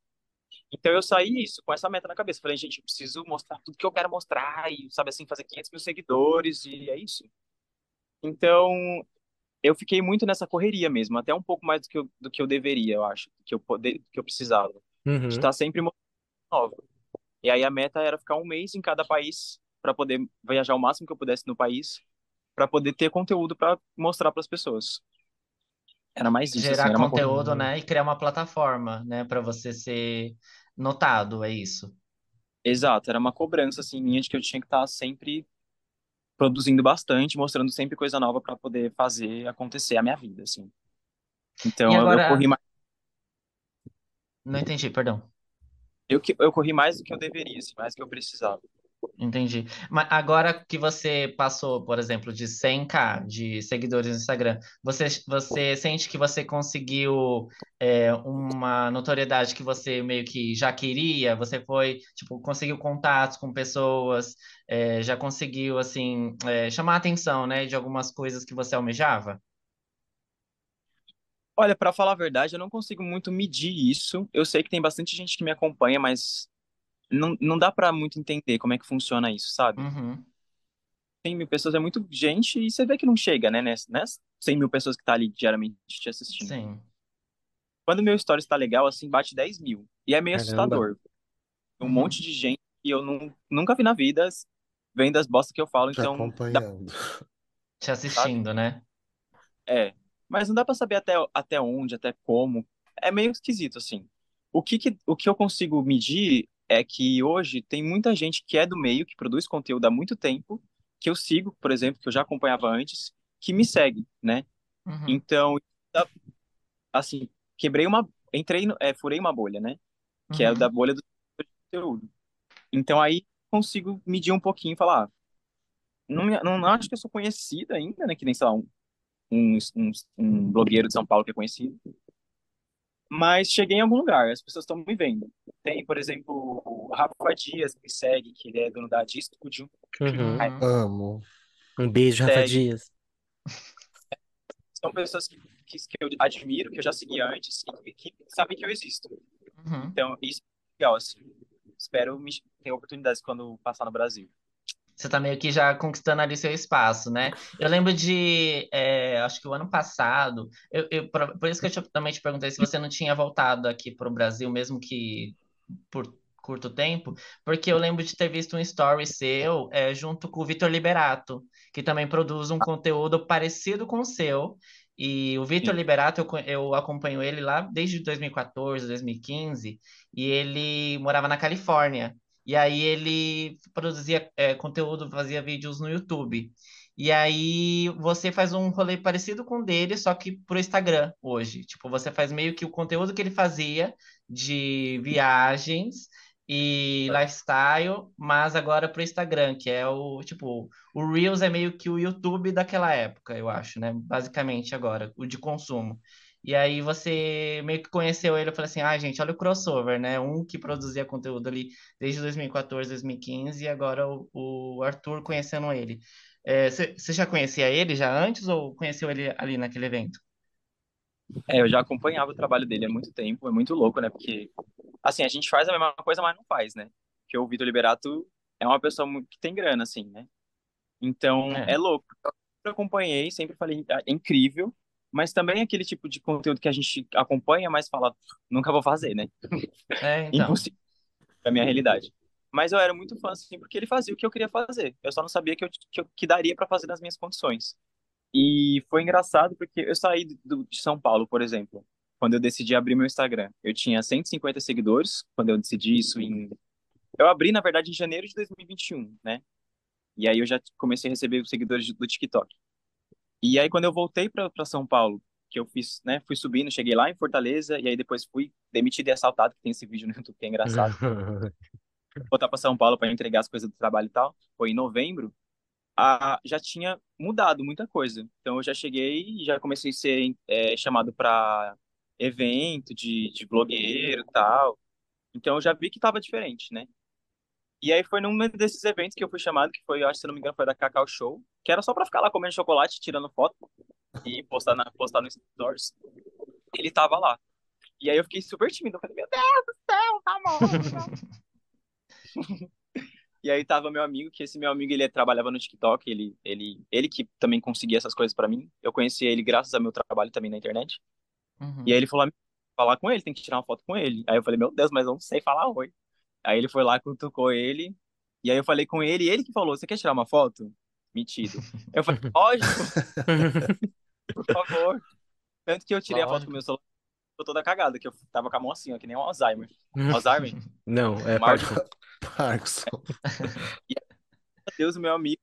D: Então eu saí isso, com essa meta na cabeça. Falei, gente, eu preciso mostrar tudo que eu quero mostrar e, sabe assim, fazer 500 mil seguidores e é isso. Então eu fiquei muito nessa correria mesmo, até um pouco mais do que eu, do que eu deveria, eu acho, que eu, poder, que eu precisava. De
A: Uhum.
D: estar sempre mostrando nova. E aí a meta era ficar um mês em cada país para poder viajar o máximo que eu pudesse no país, para poder ter conteúdo para mostrar para as pessoas. Era mais isso, assim,
B: Gerar
D: coisa.
B: conteúdo, né? E criar uma plataforma, né? Pra você ser notado, é isso.
D: Exato, era uma cobrança assim minha de que eu tinha que estar sempre produzindo bastante, mostrando sempre coisa nova para poder fazer acontecer a minha vida, assim. Então
B: E
D: eu, eu
B: agora,
D: corri mais,
B: não entendi, perdão.
D: eu, que- eu corri mais do que eu deveria, assim, mais do que eu precisava.
B: Entendi. Mas agora que você passou, por exemplo, de 100k de seguidores no Instagram, você, você sente que você conseguiu é, uma notoriedade que você meio que já queria? Você foi, tipo, conseguiu contatos com pessoas, é, já conseguiu, assim, é, chamar a atenção, né, de algumas coisas que você almejava?
D: Olha, para falar a verdade, eu não consigo muito medir isso. Eu sei que tem bastante gente que me acompanha, mas não, não dá para muito entender como é que funciona isso, sabe?
B: Uhum.
D: 100 mil pessoas é muito gente e você vê que não chega, né? Ness, né? 100 mil pessoas que tá ali diariamente te assistindo.
B: Sim.
D: Quando o meu story está legal, assim, bate 10 mil. E é meio
A: Caramba.
D: assustador. Um
B: Uhum.
D: monte de gente que eu não, nunca vi na vida vendo as bostas que eu falo,
C: Te
D: então dá
C: acompanhando.
B: Te assistindo, né?
D: É, mas não dá pra saber até, até onde, até como. É meio esquisito, assim. O que, que- o que eu consigo medir é que hoje tem muita gente que é do meio, que produz conteúdo há muito tempo, que eu sigo, por exemplo, que eu já acompanhava antes, que me segue, né?
B: Uhum.
D: Então, assim, quebrei uma, entrei, no- é, furei uma bolha, né? Que é
B: Uhum.
D: da bolha do conteúdo. Então aí consigo medir um pouquinho e falar, ah, não, não acho que eu sou conhecida ainda, né? Que nem, sei lá, um, um, um blogueiro de São Paulo que é conhecido. Mas cheguei em algum lugar, as pessoas estão me vendo. Tem, por exemplo, o Rafa Dias que me segue, que ele é dono da Dia Studio.
A: Uhum.
B: Uhum.
C: Amo.
A: Um beijo, Rafa
D: Segue.
A: Dias.
D: São pessoas que, que, que eu admiro, que eu já segui antes e que, que sabem que eu existo.
B: Uhum.
D: Então, isso é legal, assim. Espero me, ter oportunidades quando passar no Brasil.
B: Você tá meio que já conquistando ali seu espaço, né? Eu lembro de, é, acho que o ano passado, eu, eu- por, isso que eu te- também te perguntei se você não tinha voltado aqui para o Brasil, mesmo que por curto tempo, porque eu lembro de ter visto um story seu, é, junto com o Vitor Liberato, que também produz um conteúdo parecido com o seu. E o Vitor. Liberato, eu, eu acompanho ele lá desde 2014, 2015, e ele morava na Califórnia. E aí ele produzia é, conteúdo, fazia vídeos no YouTube. E aí você faz um rolê parecido com o dele, só que pro Instagram hoje. Tipo, você faz meio que o conteúdo que ele fazia de viagens e lifestyle, mas agora pro Instagram, que é o, tipo, o Reels é meio que o YouTube daquela época, eu acho, né? Basicamente agora, o de consumo. E aí você meio que conheceu ele, eu falei assim, ah, gente, olha o crossover, né? Um que produzia conteúdo ali desde 2014, 2015, e agora o, o Arthur conhecendo ele. Você já conhecia ele já antes ou conheceu ele ali naquele evento?
D: É, eu já acompanhava o trabalho dele há muito tempo, é muito louco, né? Porque, assim, a gente faz a mesma coisa, mas não faz, né? Porque o Vitor Liberato é uma pessoa que tem grana, assim, né? Então,
B: É.
D: é louco. Eu sempre acompanhei, sempre falei, "Ah, é incrível, mas também é aquele tipo de conteúdo que a gente acompanha, mas fala, nunca vou fazer, né?
B: É, então.
D: Impossível, é a minha realidade. Mas eu era muito fã, assim, porque ele fazia o que eu queria fazer. Eu só não sabia que, eu, que, eu- que daria para fazer nas minhas condições. E foi engraçado porque eu saí do, de São Paulo, por exemplo, quando eu decidi abrir meu Instagram. Eu tinha 150 seguidores quando eu decidi isso em. Eu abri, na verdade, em janeiro de 2021, né? E aí eu já comecei a receber os seguidores do TikTok. E aí quando eu voltei para São Paulo, que eu fiz, né, fui subindo, cheguei lá em Fortaleza e aí depois fui demitido e assaltado, que tem esse vídeo no YouTube que é engraçado. Voltar para São Paulo para entregar as coisas do trabalho e tal. Foi em novembro. A, já tinha mudado muita coisa. Então eu já cheguei e já comecei a ser é, chamado para evento de, de blogueiro e tal. Então eu já vi que estava diferente, né? E aí foi num desses eventos que eu fui chamado, que foi, eu acho, se não me engano, foi da Cacau Show, que era só pra ficar lá comendo chocolate, tirando foto e postar, na, postar no Stories. Ele tava lá. E aí eu fiquei super tímido. Eu falei, meu Deus do céu, tá bom. E aí tava meu amigo, que esse meu amigo, ele trabalhava no TikTok, ele, ele, ele que também conseguia essas coisas pra mim. Eu conheci ele graças ao meu trabalho também na internet.
B: Uhum.
D: E aí ele falou, falar com ele, tem que tirar uma foto com ele. Aí eu falei, meu Deus, mas eu não sei falar oi. Aí ele foi lá, cutucou ele. E aí eu falei com ele, e ele que falou, você quer tirar uma foto? Metido. Eu falei, lógico, por favor. Tanto que eu tirei a foto com o meu celular, tô toda cagada, que eu tava com a mão assim, ó, que nem um Alzheimer. Alzheimer?
A: Não, é
D: Mal-
A: Parkinson.
C: Parkinson.
D: Deus, o meu amigo,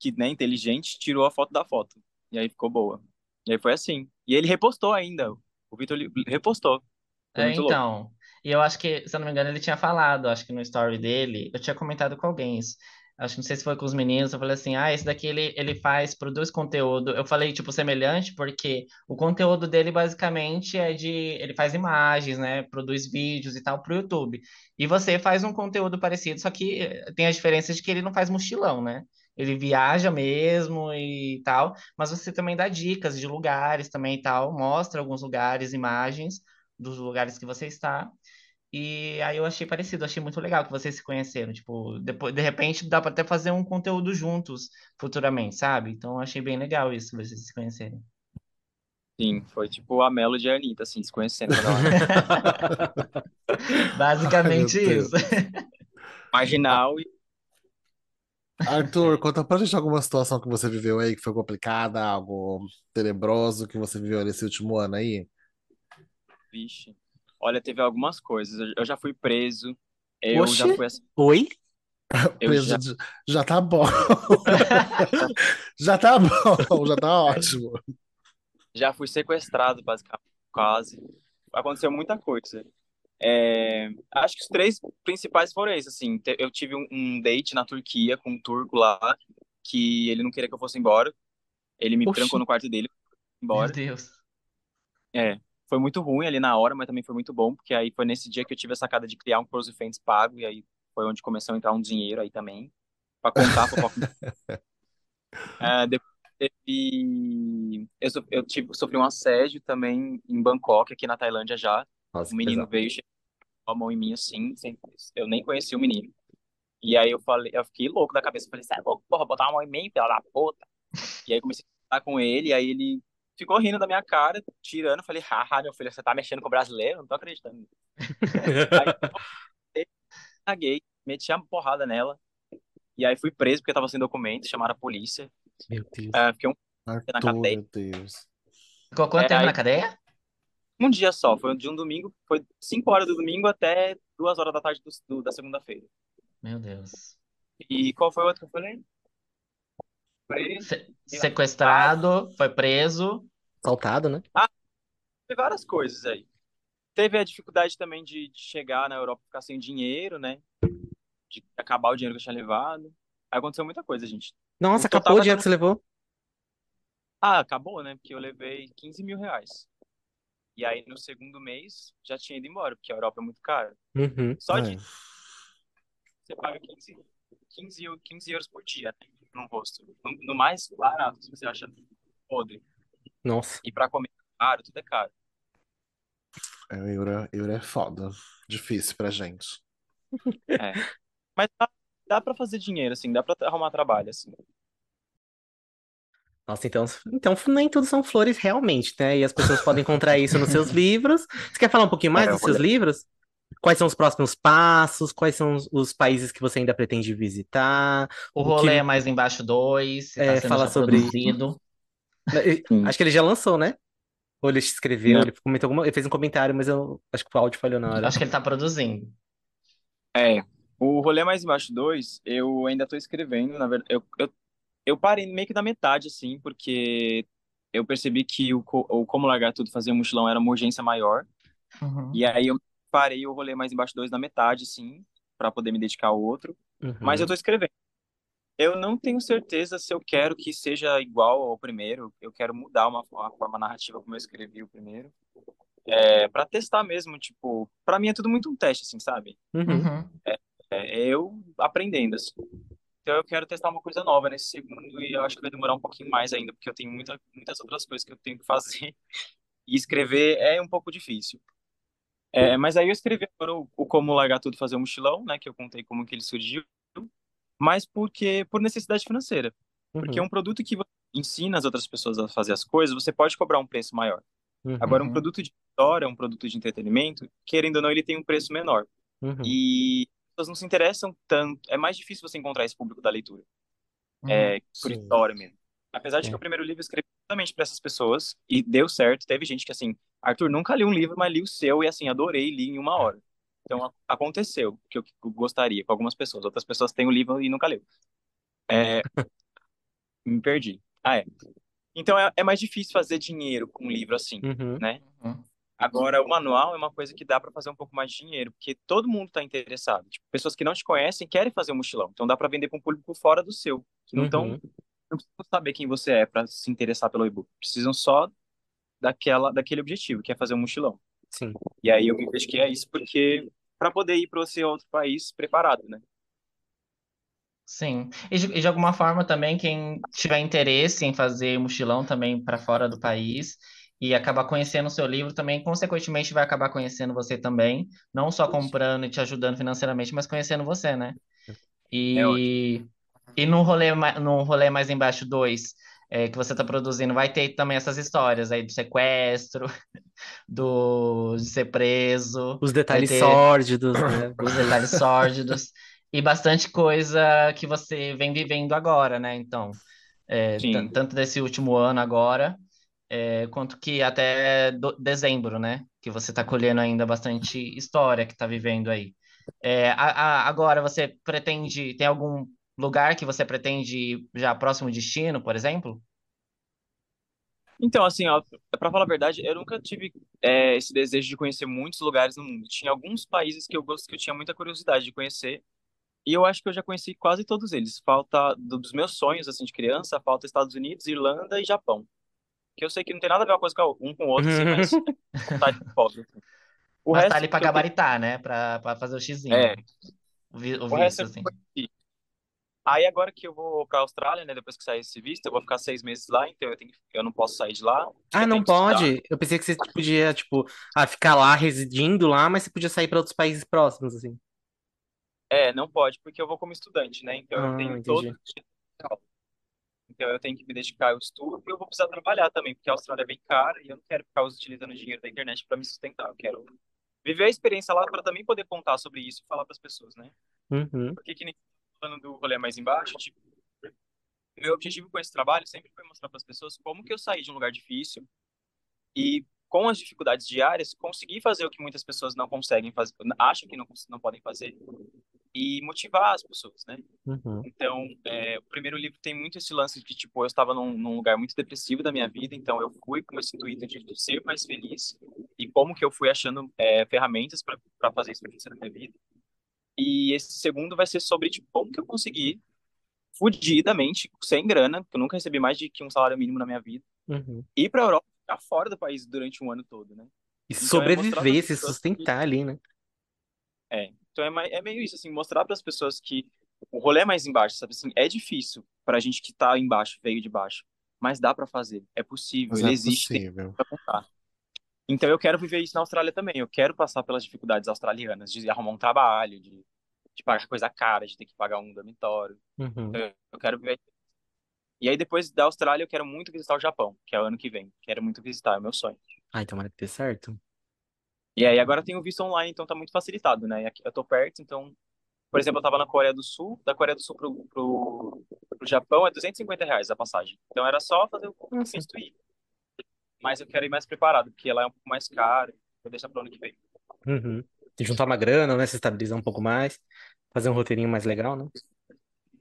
D: que né, inteligente, tirou a foto da foto. E aí ficou boa. E aí foi assim. E ele repostou ainda. O Vitor repostou. Foi
B: É,
D: muito louco.
B: E eu acho que, se eu não me engano, ele tinha falado, acho que no story dele, eu tinha comentado com alguém isso. Acho que não sei se foi com os meninos, eu falei assim, ah, esse daqui ele, ele faz, produz conteúdo. Eu falei, tipo, semelhante, porque o conteúdo dele basicamente é de. Ele faz imagens, né? Produz vídeos e tal pro YouTube. E você faz um conteúdo parecido, só que eh, tem a diferença de que ele não faz mochilão, né? Ele viaja mesmo e tal, mas você também dá dicas de lugares também e tal, mostra alguns lugares, imagens dos lugares que você está. E aí eu achei parecido, achei muito legal que vocês se conheceram. Tipo, depois, de repente dá para até fazer um conteúdo juntos futuramente, sabe? Então achei bem legal isso, vocês se conhecerem.
D: Sim, foi tipo a Melody e a Anitta, assim, se conhecendo.
B: Basicamente
C: Ai,
B: isso.
D: Marginal e
C: Arthur, conta pra gente alguma situação que você viveu aí que foi complicada, algo tenebroso que você viveu nesse último ano aí.
D: Vixe. Olha, teve algumas coisas. Eu- já fui preso. Eu
A: Oxê.
D: já fui assim.
A: Oi?
D: Eu
C: Preso
D: já,
C: de- já tá bom. Já tá bom, já tá ótimo.
D: já fui sequestrado, basicamente, quase. Aconteceu muita coisa. É, acho que os três principais foram esses, assim. Eu tive um, um date na Turquia com um turco lá, que ele não queria que eu fosse embora. Ele me
A: Oxi.
D: trancou no quarto dele,
B: Meu
D: embora.
B: Deus.
D: É, foi muito ruim ali na hora, mas também foi muito bom, porque aí foi nesse dia que eu tive a sacada de criar um Close Friends pago, e aí foi onde começou a entrar um dinheiro aí também, pra contar a fofoca. É, depois teve... Eu, so- eu tive, sofri um assédio também em Bangkok, aqui na Tailândia já.
C: Nossa,
D: O menino
C: pesado.
D: veio, chegou a mão em mim assim, sem... eu nem conhecia o menino. E aí eu falei, eu fiquei louco da cabeça, falei, você é louco, porra, botar uma mão em mim, pela da puta. E aí comecei a falar com ele, e aí ele ficou rindo da minha cara, tirando, falei, haha, meu filho, você tá mexendo com o brasileiro? Não tô acreditando. Aí eu caguei, meti a porrada nela, e aí fui preso porque tava sem documento, chamaram a polícia.
A: Meu Deus.
D: Ah, fiquei um, na
C: Arthur,
D: cadeia.
C: meu Deus.
B: Ficou quanto
D: É,
B: tempo
D: aí-
B: na cadeia?
D: um dia só, foi de um domingo, foi 5 horas do domingo até 2 horas da tarde do- do- da segunda-feira.
B: Meu Deus.
D: E qual foi o outro que eu falei?
B: Se- sequestrado, foi preso.
A: Saltado, né?
D: Teve várias coisas aí. Teve a dificuldade também de, de chegar na Europa e ficar sem dinheiro, né? De acabar o dinheiro que eu tinha levado. Aí aconteceu muita coisa, gente.
A: Nossa,
D: total
A: acabou o dinheiro que você levou?
D: Ah, acabou, né? Porque eu levei 15 mil reais. E aí no segundo mês já tinha ido embora, porque a Europa é muito cara.
A: Uhum.
D: Só
C: É.
D: de você paga 15, 15, eu- 15 euros por dia, né? No rosto. No, no mais barato, se você acha podre.
A: Nossa.
D: E pra comer caro, tudo é caro.
C: É, o euro, euro é foda. Difícil pra gente.
D: É. Mas dá, dá pra fazer dinheiro, assim, dá pra arrumar trabalho, assim.
A: Nossa, então, então nem tudo são flores realmente, né? E as pessoas podem encontrar isso nos seus livros. Você quer falar um pouquinho mais
D: É,
A: dos seus livros? Quais são os próximos passos? Quais são os, os países que você ainda pretende visitar?
B: O
A: O
B: rolê
A: que-
B: é mais embaixo 2,
A: É,
B: tá sendo
A: fala
B: já
A: sobre-
B: produzido.
D: Sim.
A: Acho que ele já lançou, né? Ou ele escreveu,
D: Não.
A: ele comentou alguma, ele fez um comentário, mas eu acho que o áudio falhou na hora.
B: Acho que ele tá produzindo.
D: É, o Rolê Mais Embaixo 2, eu ainda tô escrevendo, na verdade, eu, eu, eu parei meio que da metade, assim, porque eu percebi que o, o Como Largar Tudo Fazer um Mochilão era uma urgência maior,
B: Uhum.
D: e aí eu parei o Rolê Mais Embaixo 2 na metade, assim, pra poder me dedicar ao outro,
A: Uhum.
D: mas eu tô escrevendo. Eu não tenho certeza se eu quero que seja igual ao primeiro, eu quero mudar uma, uma forma narrativa como eu escrevi o primeiro, é, para testar mesmo, tipo, pra mim é tudo muito um teste, assim, sabe?
A: Uhum.
B: Uhum.
D: É eu aprendendo, assim. Então eu quero testar uma coisa nova nesse segundo e eu acho que vai demorar um pouquinho mais ainda, porque eu tenho muita, muitas outras coisas que eu tenho que fazer e escrever é um pouco difícil. É, mas aí eu escrevi agora o, o Como Largar Tudo Fazer um Mochilão, né, que eu contei como que ele surgiu, mas porque por necessidade financeira. Porque
A: Uhum.
D: um produto que ensina as outras pessoas a fazer as coisas, você pode cobrar um preço maior.
A: Uhum.
D: Agora, um
B: Uhum.
D: produto de história, um produto de entretenimento, querendo ou não, ele tem um preço menor.
A: Uhum.
D: E as pessoas não se interessam tanto. É mais difícil você encontrar esse público da leitura,
B: Uhum.
D: é, por
C: Sim.
D: história mesmo. Apesar de
A: É.
D: que o primeiro livro eu escrevi justamente para essas pessoas e deu certo. Teve gente que, assim, Arthur, nunca li um livro, mas li o seu e, assim, adorei, li em uma hora. Então, aconteceu o que eu que eu gostaria com algumas pessoas. Outras pessoas têm o livro e nunca leu. É, me perdi. Ah, é. Então, é, é mais difícil fazer dinheiro com um livro assim,
A: Uhum.
D: né?
B: Uhum.
D: Agora, o manual é uma coisa que dá para fazer um pouco mais de dinheiro, porque todo mundo está interessado. Tipo, pessoas que não te conhecem querem fazer um mochilão. Então, dá para vender para um público fora do seu, que não estão,
A: Uhum.
D: não precisam saber quem você é para se interessar pelo e-book. Precisam só daquela, daquele objetivo, que é fazer um mochilão.
A: Sim.
D: E aí eu me que é isso, porque para poder ir para esse outro país preparado, né?
B: Sim. E de, e de alguma forma também, quem tiver interesse em fazer mochilão também para fora do país e acabar conhecendo o seu livro também, consequentemente vai acabar conhecendo você também, não só comprando e te ajudando financeiramente, mas conhecendo você, né?
D: É
B: E, e no rolê, ma- no rolê mais embaixo 2, que você está produzindo, vai ter também essas histórias aí do sequestro, do, de ser preso,
A: Os detalhes
B: ter-
A: sórdidos, né?
B: os detalhes sórdidos. E bastante coisa que você vem vivendo agora, né? Então, é, tanto desse último ano agora, é, quanto que até do- dezembro, né? Que você está colhendo ainda bastante história que está vivendo aí. É, a- a- agora, você pretende, tem algum lugar que você pretende já próximo destino, por exemplo?
D: Então, assim, ó, pra falar a verdade, eu nunca tive é, esse desejo de conhecer muitos lugares no mundo. Tinha alguns países que eu gosto, que eu tinha muita curiosidade de conhecer, e eu acho que eu já conheci quase todos eles. Falta do- dos meus sonhos, assim, de criança, falta Estados Unidos, Irlanda e Japão. Que eu sei que não tem nada a ver uma coisa com um com o outro, assim, mas vontade de fogo. assim. O
B: Mas tá
D: resto
B: ali pra
D: que eu
B: gabaritar, né? Pra, pra fazer o xizinho,
D: É,
B: o, vi- o
D: o
B: visto,
D: eu
B: assim.
D: conheci. Aí agora que eu vou pra Austrália, né, depois que sair esse visto, eu vou ficar seis meses lá, então eu tenho eu não posso sair de lá,
A: Ah,
D: eu
A: não
D: tenho estudar.
A: pode? Eu pensei que você podia, tipo, ah, ficar lá residindo lá, mas você podia sair para outros países próximos, assim.
D: É, não pode, porque eu vou como estudante, né? Então eu
A: Ah,
D: tenho todo
A: entendi.
D: Então eu tenho que me dedicar ao estudo e eu vou precisar trabalhar também, porque a Austrália é bem cara e eu não quero ficar utilizando o dinheiro da internet para me sustentar. Eu quero viver a experiência lá para também poder contar sobre isso e falar para as pessoas, né?
A: Uhum,
D: Porque que nem falando do rolê mais embaixo, tipo, meu objetivo com esse trabalho sempre foi mostrar para as pessoas como que eu saí de um lugar difícil e com as dificuldades diárias consegui fazer o que muitas pessoas não conseguem fazer, acham que não, não podem fazer e motivar as pessoas, né?
A: uhum,
D: Então, é, o primeiro livro tem muito esse lance de, tipo, eu estava num, num lugar muito depressivo da minha vida, então eu fui com esse intuito de ser mais feliz e como que eu fui achando é, ferramentas para fazer isso acontecer na minha vida. E esse segundo vai ser sobre, tipo, como que eu consegui, fudidamente, sem grana, porque eu nunca recebi mais de que um salário mínimo na minha vida,
A: uhum.
D: ir para a Europa, ficar fora do país durante um ano todo, né?
A: E
D: Então, é
A: sobreviver,
D: pras
A: se
D: pessoas que
A: sustentar ali, né?
D: É, então é, é meio isso, assim, mostrar para as pessoas que o rolê é mais embaixo, sabe assim, é difícil pra gente que tá embaixo, veio de baixo, mas dá pra fazer, é possível,
C: Mas
D: ele
C: é
D: existe,
C: possível.
D: pra contar. Então eu quero viver isso na Austrália também, eu quero passar pelas dificuldades australianas, de arrumar um trabalho, de, de pagar coisa cara, de ter que pagar um dormitório,
A: Uhum.
D: então eu, eu quero viver. E aí depois da Austrália eu quero muito visitar o Japão, que é o ano que vem, quero muito visitar, é o meu sonho.
A: Ai, tomara que dê certo.
D: E aí agora tem o visto online, então tá muito facilitado, né? Aqui eu tô perto, então Por exemplo, eu tava na Coreia do Sul, da Coreia do Sul pro, pro, pro Japão é 250 reais a passagem. Então era só fazer o e ir. Mas eu quero ir mais preparado, porque lá é um pouco mais caro. Vou deixar pro ano que vem.
A: Uhum. Juntar uma grana, né? Se estabilizar um pouco mais. Fazer um roteirinho mais legal, né?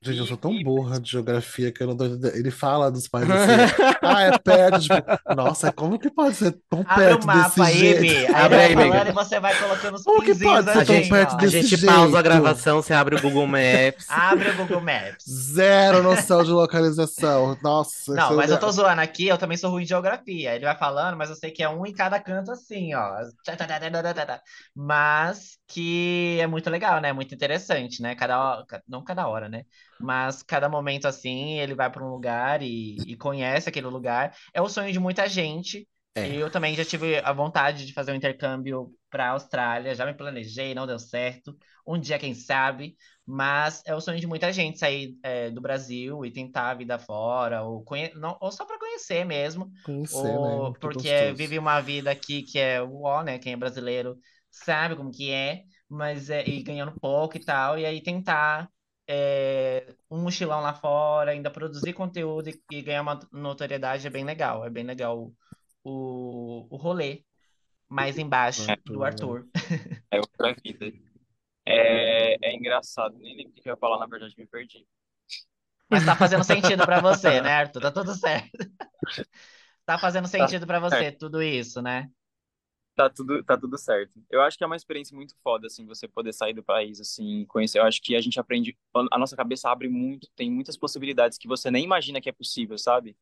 C: Gente, eu sou tão burra de geografia que eu não tô entendendo. Ele fala dos países assim, ah, é perto, tipo, nossa, como que pode ser tão
B: Abre
C: perto
B: o mapa
C: desse
B: aí,
C: jeito?
A: Abre aí,
B: falando e você vai colocando os
C: Como que pode ser
A: A
C: tão
B: assim,
A: gente,
C: perto
B: ó.
A: a
C: desse
A: gente pausa a
C: jeito?
A: gravação, você abre o Google Maps.
B: Abre o Google Maps.
C: Zero noção de localização. Nossa,
B: Não,
C: eu
B: mas eu tô zoando aqui, eu também sou ruim de geografia. Ele vai falando, mas eu sei que é um em cada canto assim, ó. Mas que é muito legal, né? Muito interessante, né? Cada hora, não cada hora, né? Mas cada momento assim, ele vai para um lugar e, e conhece aquele lugar. É o sonho de muita gente.
C: É.
B: Eu também já tive a vontade de fazer um intercâmbio para a Austrália, já me planejei, não deu certo. Um dia, quem sabe, mas é o sonho de muita gente sair é, do Brasil e tentar a vida fora, ou, conhe... não, ou só para conhecer mesmo,
C: Conhecer, né?
B: ou
C: Muito
B: porque
C: gostoso.
B: vive uma vida aqui que é uó, né? Quem é brasileiro sabe como que é, mas é, e ganhando pouco e tal, e aí tentar é, um mochilão lá fora, ainda produzir conteúdo e, e ganhar uma notoriedade é bem legal, é bem legal o, o rolê mais embaixo do
C: Arthur.
D: É outra vida. É, é engraçado, nem lembro o que eu ia falar, na verdade, me perdi.
B: Mas tá fazendo sentido pra você, né, Arthur? Tá tudo certo. Tá fazendo sentido pra você tudo isso, né?
D: Tá tudo, tá tudo certo. Eu acho que é uma experiência muito foda, assim, você poder sair do país, assim, conhecer. Eu acho que a gente aprende, a nossa cabeça abre muito, tem muitas possibilidades que você nem imagina que é possível, sabe?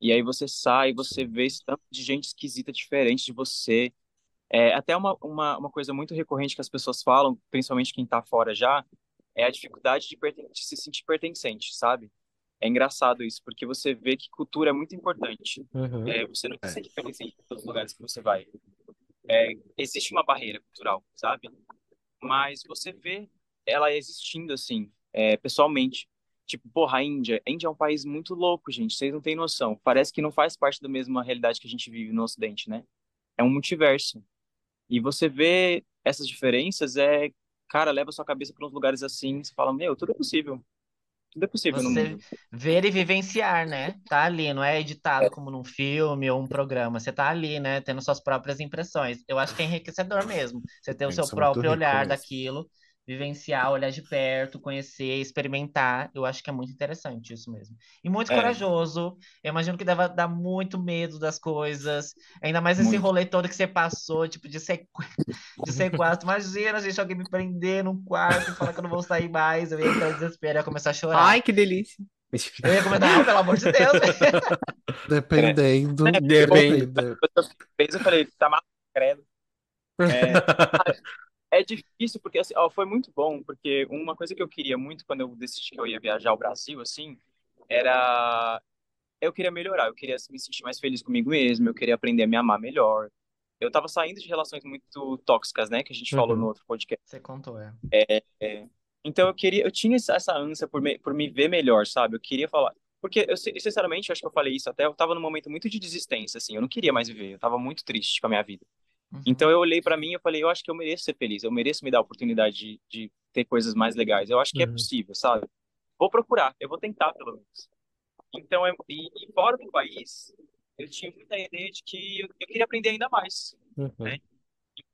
D: E aí você sai, você vê esse tanto de gente esquisita, diferente de você. É, até uma, uma, uma coisa muito recorrente que as pessoas falam, principalmente quem tá fora já, é a dificuldade de, de se sentir pertencente, sabe? É engraçado isso, porque você vê que cultura é muito importante.
A: Uhum.
D: É, você não
C: É.
D: se sente pertencente em todos os lugares que você vai. É, existe uma barreira cultural, sabe? Mas você vê ela existindo assim, é, pessoalmente. Tipo, porra, a Índia. A Índia é um país muito louco, gente. Vocês não têm noção. Parece que não faz parte da mesma realidade que a gente vive no Ocidente, né? É um multiverso. E você vê essas diferenças, é, cara, leva sua cabeça para uns lugares assim, você fala, meu, tudo é possível. Tudo é possível no
B: Você
D: mundo.
B: ver e vivenciar, né? Tá ali, não é editado como num filme ou um programa. Você tá ali, né? Tendo suas próprias impressões. Eu acho que é enriquecedor mesmo. Você ter o
C: Gente,
B: seu
C: é
B: próprio olhar daquilo, vivenciar, olhar de perto, conhecer, experimentar. Eu acho que é muito interessante isso mesmo. E muito
D: É.
B: corajoso. Eu imagino que deve dar muito medo das coisas. Ainda mais esse
D: Muito.
B: rolê todo que você passou, tipo, de, sequ... de sequestro. Imagina, gente, alguém me prender num quarto e falar que eu não vou sair mais. Eu ia entrar em desespero, ia começar a chorar.
A: Ai, que delícia.
B: Eu ia comentar, pelo amor de Deus.
C: Dependendo.
D: É,
A: Depende.
C: depende.
D: Fez, eu falei, tá maluco, credo. É, é difícil, porque assim, ó, foi muito bom, porque uma coisa que eu queria muito quando eu decidi que eu ia viajar ao Brasil, assim, era. Eu queria melhorar, eu queria me sentir mais feliz comigo mesmo, eu queria aprender a me amar melhor. Eu tava saindo de relações muito tóxicas, né, que a gente falou
A: Uhum.
D: no outro podcast.
B: Você contou, é.
D: É, então eu queria, eu tinha essa ânsia por me, por me ver melhor, sabe? Eu queria falar, porque eu sin- sinceramente, eu acho que eu falei isso até, eu tava num momento muito de desistência, assim, eu não queria mais viver, eu tava muito triste com a minha vida.
B: Uhum.
D: Então eu olhei pra mim e eu falei, eu acho que eu mereço ser feliz, eu mereço me dar a oportunidade de, de ter coisas mais legais. Eu acho que é
A: Uhum.
D: possível, sabe? Vou procurar, eu vou tentar pelo menos. Então, é, e, e fora do país, eu tinha muita ideia de que eu, eu queria aprender ainda mais.
A: Uhum.
D: né?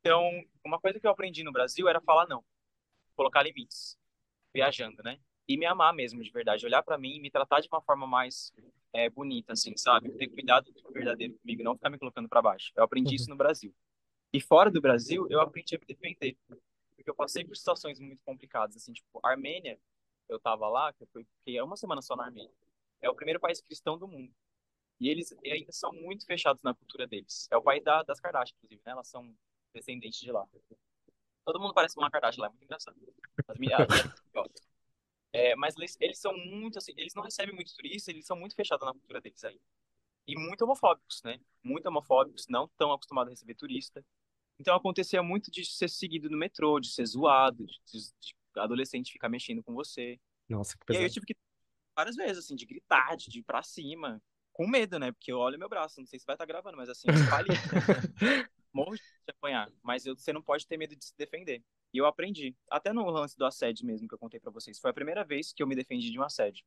D: Então, uma coisa que eu aprendi no Brasil era falar não, colocar limites, viajando, né? E me amar mesmo, de verdade, olhar pra mim e me tratar de uma forma mais é, bonita, assim, sabe? Ter cuidado do verdadeiro comigo, não ficar me colocando pra baixo. Eu aprendi isso no Brasil. E fora do Brasil, eu aprendi a me defender, porque eu passei por situações muito complicadas, assim, tipo, Armênia, eu tava lá, que eu fui- fiquei uma semana só na Armênia. É o primeiro país cristão do mundo. E eles ainda são muito fechados na cultura deles. É o país da, das Kardashian, inclusive, né? Elas são descendentes de lá. Todo mundo parece uma Kardashian lá, é muito engraçado. As minhas, é, mas eles, eles são muito assim, eles não recebem muito turista, eles são muito fechados na cultura deles aí. E muito homofóbicos, né? Muito homofóbicos, não tão acostumados a receber turista. Então acontecia muito de ser seguido no metrô, de ser zoado, de, de, de adolescente ficar mexendo com você.
A: Nossa, que
D: E aí eu
A: pesado.
D: tive que várias vezes, assim, de gritar, de, de ir pra cima, com medo, né? Porque eu olho meu braço, não sei se vai estar gravando, mas assim, espalhei. Morro de apanhar, mas eu- você não pode ter medo de se defender. E eu aprendi, até no lance do assédio mesmo que eu contei pra vocês. Foi a primeira vez que eu me defendi de um assédio,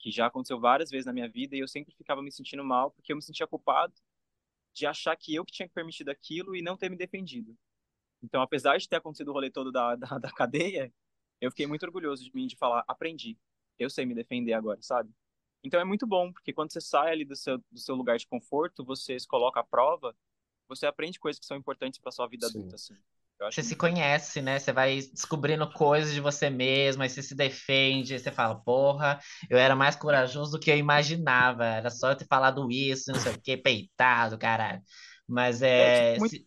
D: que já aconteceu várias vezes na minha vida e eu sempre ficava me sentindo mal porque eu me sentia culpado de achar que eu que tinha permitido aquilo e não ter me defendido. Então, apesar de ter acontecido o rolê todo da, da, da cadeia, eu fiquei muito orgulhoso de mim de falar, aprendi, eu sei me defender agora, sabe? Então é muito bom, porque quando você sai ali do seu, do seu lugar de conforto, você se coloca à prova, você aprende coisas que são importantes para sua vida
C: Sim.
D: adulta, assim. Eu
B: Você se conhece, né? Você vai descobrindo coisas de você mesmo, aí você se defende, aí você fala, porra, eu era mais corajoso do que eu imaginava. Era só eu ter falado isso, não sei o quê, peitado, caralho. Mas
D: É,
B: é.
D: tipo, muito-
B: se-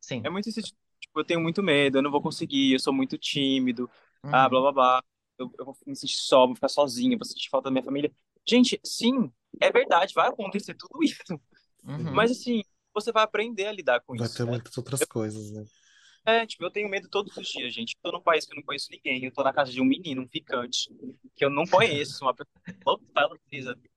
B: Sim.
D: É muito esse tipo, eu tenho muito medo, eu não vou conseguir, eu sou muito tímido, ah,
B: Uhum.
D: blá blá blá. Eu, eu vou me sentir só, vou ficar sozinho, vou sentir falta da minha família. Gente, sim, é verdade, vai acontecer tudo isso.
B: Uhum.
D: Mas assim, você vai aprender a lidar com
C: Vai
D: isso,
C: ter
D: né?
C: muitas outras coisas, né?
D: É, tipo, eu tenho medo todos os dias, gente. Eu tô num país que eu não conheço ninguém. Eu tô na casa de um menino, um ficante, que eu não conheço, uma pessoa local,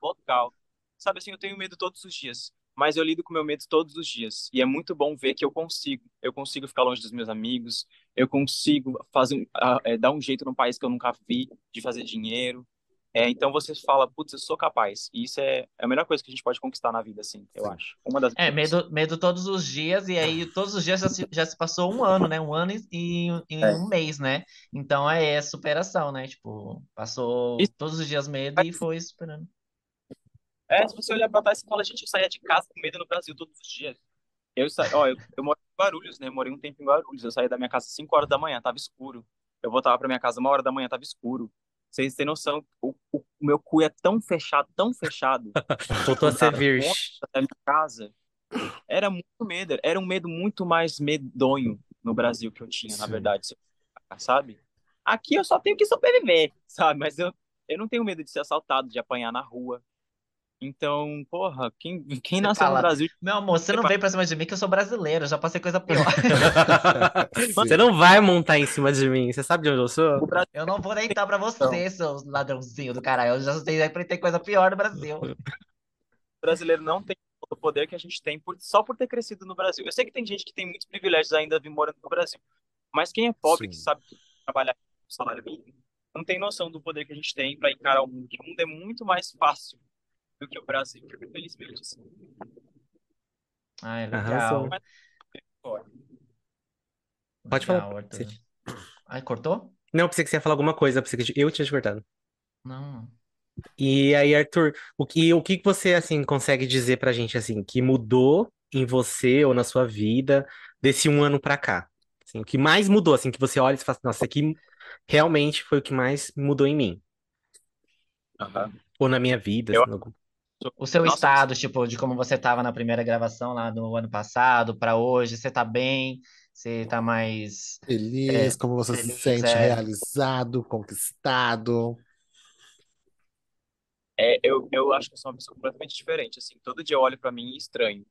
D: local. Sabe assim, eu tenho medo todos os dias. Mas eu lido com meu medo todos os dias. E é muito bom ver que eu consigo. Eu consigo ficar longe dos meus amigos. Eu consigo fazer, ah, é, dar um jeito num país que eu nunca vi, de fazer dinheiro. É, então você fala, putz, eu sou capaz. E isso é, é a melhor coisa que a gente pode conquistar na vida, assim, eu
C: Sim.
D: acho. Uma das
B: É, medo, medo todos os dias, e aí todos os dias já se, já se passou um ano, né? Um ano e, e, e
D: É.
B: um mês, né? Então é superação, né? Tipo, passou
D: Isso-
B: todos os dias medo e foi superando.
D: É, se você olhar pra trás, você fala, gente, eu saía de casa com medo no Brasil todos os dias. Eu sa... ó, eu, eu moro em Guarulhos, né? Eu morei um tempo em Guarulhos. Eu saía da minha casa às 5 horas da manhã, tava escuro. Eu voltava pra minha casa uma hora da manhã, tava escuro. Vocês têm noção, o, o, meu cu é tão fechado, tão fechado,
A: Voltou a ser virgem.
D: da minha casa. Era muito medo, era um medo muito mais medonho no Brasil que eu tinha, na
C: Sim.
D: verdade, eu falar, sabe? Aqui eu só tenho que sobreviver, sabe? Mas eu, eu não tenho medo de ser assaltado, de apanhar na rua. Então, porra, quem, quem nasceu
B: fala,
D: no Brasil
B: Meu amor, você não veio pra cima de mim que eu sou brasileiro, já passei coisa pior.
A: Você não vai montar em cima de mim. Você sabe de onde eu sou?
D: o
B: Eu não vou deitar pra você, seu ladrãozinho do caralho. Eu já sei enfrentei coisa pior no Brasil.
D: brasileiro não tem o poder que a gente tem por, só por ter crescido no Brasil. Eu sei que tem gente que tem muitos privilégios ainda vir morando no Brasil, Mas quem é pobre, que
C: Sim.
D: sabe trabalhar com salário mínimo, não tem noção do poder que a gente tem para encarar o mundo. que O mundo é muito mais fácil do que o Brasil, infelizmente. Assim.
B: Ah, é legal.
A: Pode
B: Legal,
A: falar.
B: Arthur.
A: Você-
B: Ai, cortou?
A: Não, pensei que você ia falar alguma coisa, pensei que eu tinha te cortado.
B: Não.
A: E aí, Arthur, o que, o que você, assim, consegue dizer pra gente, assim, que mudou em você ou na sua vida desse um ano pra cá? Assim, o que mais mudou, assim, que você olha e fala, nossa, isso aqui realmente foi o que mais mudou em mim.
D: aham.
A: Ou na minha vida,
D: Eu-
A: assim, algum-
B: O seu
D: Nossa,
B: estado, tipo, de como você estava na primeira gravação lá no ano passado para hoje, você tá bem? Você tá mais.
C: Feliz,
B: É,
C: como você se
B: feliz,
C: sente
B: é.
C: realizado, conquistado.
D: É, eu, eu acho que eu sou uma pessoa completamente diferente, assim. Todo dia eu olho pra mim estranho.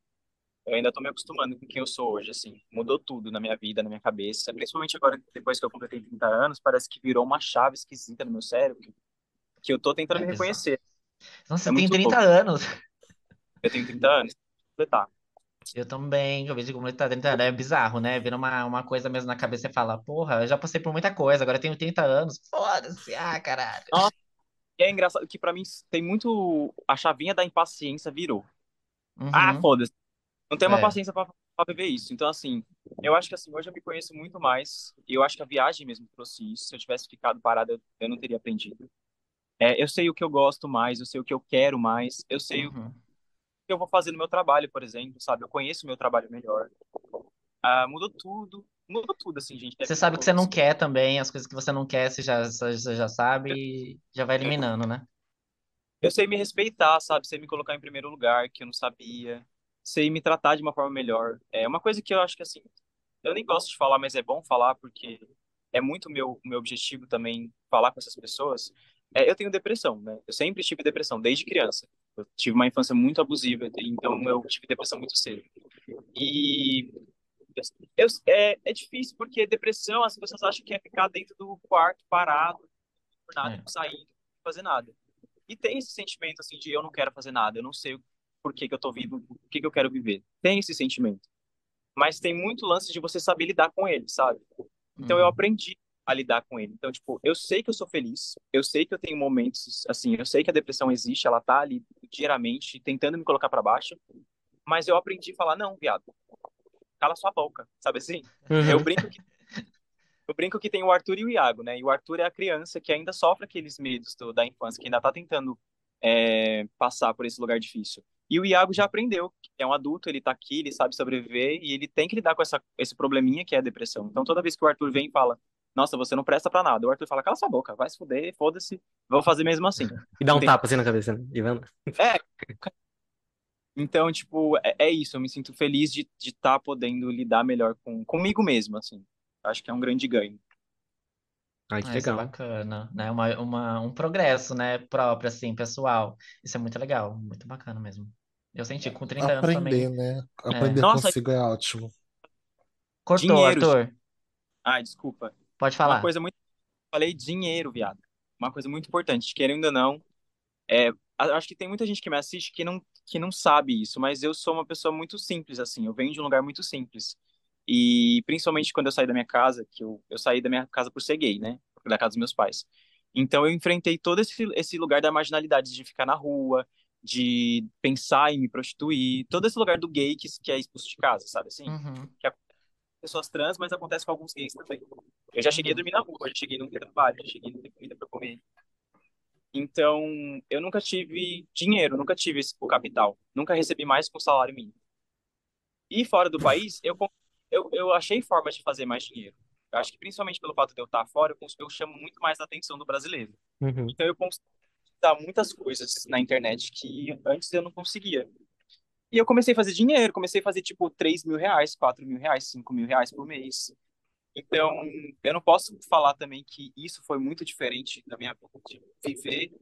D: Eu ainda tô me acostumando com quem eu sou hoje, assim. Mudou tudo na minha vida, na minha cabeça. Principalmente agora, depois que eu completei 30 anos, parece que virou uma chave esquisita no meu cérebro, que eu tô tentando
B: É
D: me reconhecer.
B: Nossa, você
D: É
B: tem
D: muito
B: 30
D: louco.
B: anos.
D: Eu tenho 30 anos, completar.
B: Eu também, eu vejo como ele tá 30 anos. É bizarro, né? Vira uma, uma coisa mesmo na cabeça e fala, porra, eu já passei por muita coisa, agora eu tenho 30 anos. Foda-se, ah, caralho.
D: E é engraçado que pra mim tem muito. A chavinha da impaciência virou. Ah,
B: Uhum.
D: foda-se. Não tenho uma
B: É.
D: paciência pra, pra viver isso. Então, assim, eu acho que assim, hoje eu me conheço muito mais. E eu acho que a viagem mesmo trouxe isso. Se eu tivesse ficado parado, eu não teria aprendido. É, eu sei o que eu gosto mais, eu sei o que eu quero mais, eu sei o
B: Uhum.
D: que eu vou fazer no meu trabalho, por exemplo, sabe? Eu conheço o meu trabalho melhor. Ah, mudou tudo. Mudou tudo, assim, gente.
B: Você sabe o que você não quer também, as coisas que você não quer, você já, você já sabe e já vai eliminando, né?
D: Eu sei me respeitar, sabe? Sei me colocar em primeiro lugar, que eu não sabia. Sei me tratar de uma forma melhor. É uma coisa que eu acho que, assim, eu nem gosto de falar, mas é bom falar porque é muito meu meu objetivo também falar com essas pessoas. É, eu tenho depressão, né? Eu sempre tive depressão, desde criança. Eu tive uma infância muito abusiva, então eu tive depressão muito cedo. E eu, é, é difícil porque depressão, as pessoas acham que é ficar dentro do quarto parado, por nada,
B: É.
D: não sair, não fazer nada. E tem esse sentimento assim de eu não quero fazer nada, eu não sei por que que eu tô vivo, por que que eu quero viver. Tem esse sentimento. Mas tem muito lance de você saber lidar com ele, sabe? Então eu
B: Uhum.
D: aprendi a lidar com ele. Então, tipo, eu sei que eu sou feliz, eu sei que eu tenho momentos, assim, eu sei que a depressão existe, ela tá ali diariamente tentando me colocar pra baixo, mas eu aprendi a falar, não, viado, cala sua boca, sabe assim? Eu
A: Uhum.
D: brinco que eu brinco que tem o Arthur e o Iago, né? E o Arthur é a criança que ainda sofre aqueles medos do- da infância, que ainda tá tentando é, passar por esse lugar difícil. E o Iago já aprendeu, é um adulto, ele tá aqui, ele sabe sobreviver e ele tem que lidar com essa, esse probleminha que é a depressão. Então toda vez que o Arthur vem e fala, nossa, você não presta pra nada, o Arthur fala, cala sua boca, vai se fuder, foda-se, vou fazer mesmo assim.
A: E dá um
D: Entendi.
A: tapa assim na cabeça, né? E.
D: É. Então, tipo, é, é isso, eu me sinto feliz de estar de tá podendo lidar melhor com, comigo mesmo, assim. Acho que é um grande ganho.
A: Ai, que
B: Ah, isso é
A: legal.
B: bacana, né? Uma, uma, um progresso, né? Próprio, assim, pessoal. Isso é muito legal, muito bacana mesmo. Eu senti com 30 anos
C: Aprender,
B: também.
C: né? Aprender
D: Nossa.
C: consigo é ótimo.
B: Cortou,
D: Dinheiro,
B: Arthur.
D: Ai, desculpa.
B: Pode
D: Uma
B: falar.
D: coisa muito. Falei dinheiro, viado. Uma coisa muito importante, querendo ou não. É, acho que tem muita gente que me assiste que não, que não sabe isso, mas eu sou uma pessoa muito simples, assim. Eu venho de um lugar muito simples. E principalmente quando eu saí da minha casa, que eu, eu saí da minha casa por ser gay, né? Da casa dos meus pais. Então eu enfrentei todo esse, esse lugar da marginalidade, de ficar na rua, de pensar em me prostituir, todo esse lugar do gay que, que é expulso de casa, sabe assim?
B: Uhum.
D: Pessoas trans, mas acontece com alguns gays também. Eu já cheguei a dormir na rua, já cheguei a não ter trabalho, já cheguei a não ter comida para comer. Então, eu nunca tive dinheiro, nunca tive o capital, nunca recebi mais que um salário mínimo. E fora do país, eu, eu, eu achei formas de fazer mais dinheiro. Eu acho que principalmente pelo fato de eu estar fora, eu, eu chamo muito mais a atenção do brasileiro.
A: Uhum.
D: Então eu consigo dar muitas coisas na internet que antes eu não conseguia. E eu comecei a fazer dinheiro, comecei a fazer tipo 3 mil reais, 4 mil reais, 5 mil reais por mês. Então, eu não posso falar também que isso foi muito diferente da minha vida, de viver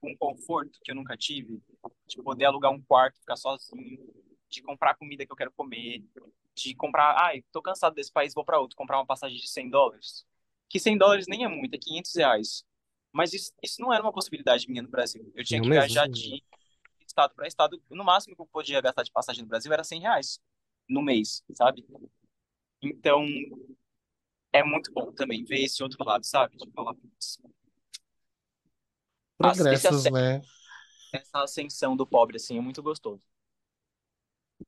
D: com conforto que eu nunca tive, de poder alugar um quarto, ficar sozinho, de comprar comida que eu quero comer, de comprar, ai, tô cansado desse país, vou para outro, comprar uma passagem de 100 dólares. Que 100 dólares nem é muito, é 500 reais. Mas isso, isso não era uma possibilidade minha no Brasil. Eu tinha
A: Não
D: que
A: mesmo?
D: viajar de estado para estado. No máximo que eu podia gastar de passagem no Brasil era 100 reais no mês, sabe? Então, é muito bom também ver esse outro lado, sabe? De falar, putz, esse
C: Progressos,
D: ace-
C: né?
D: essa ascensão do pobre, assim, é muito gostoso.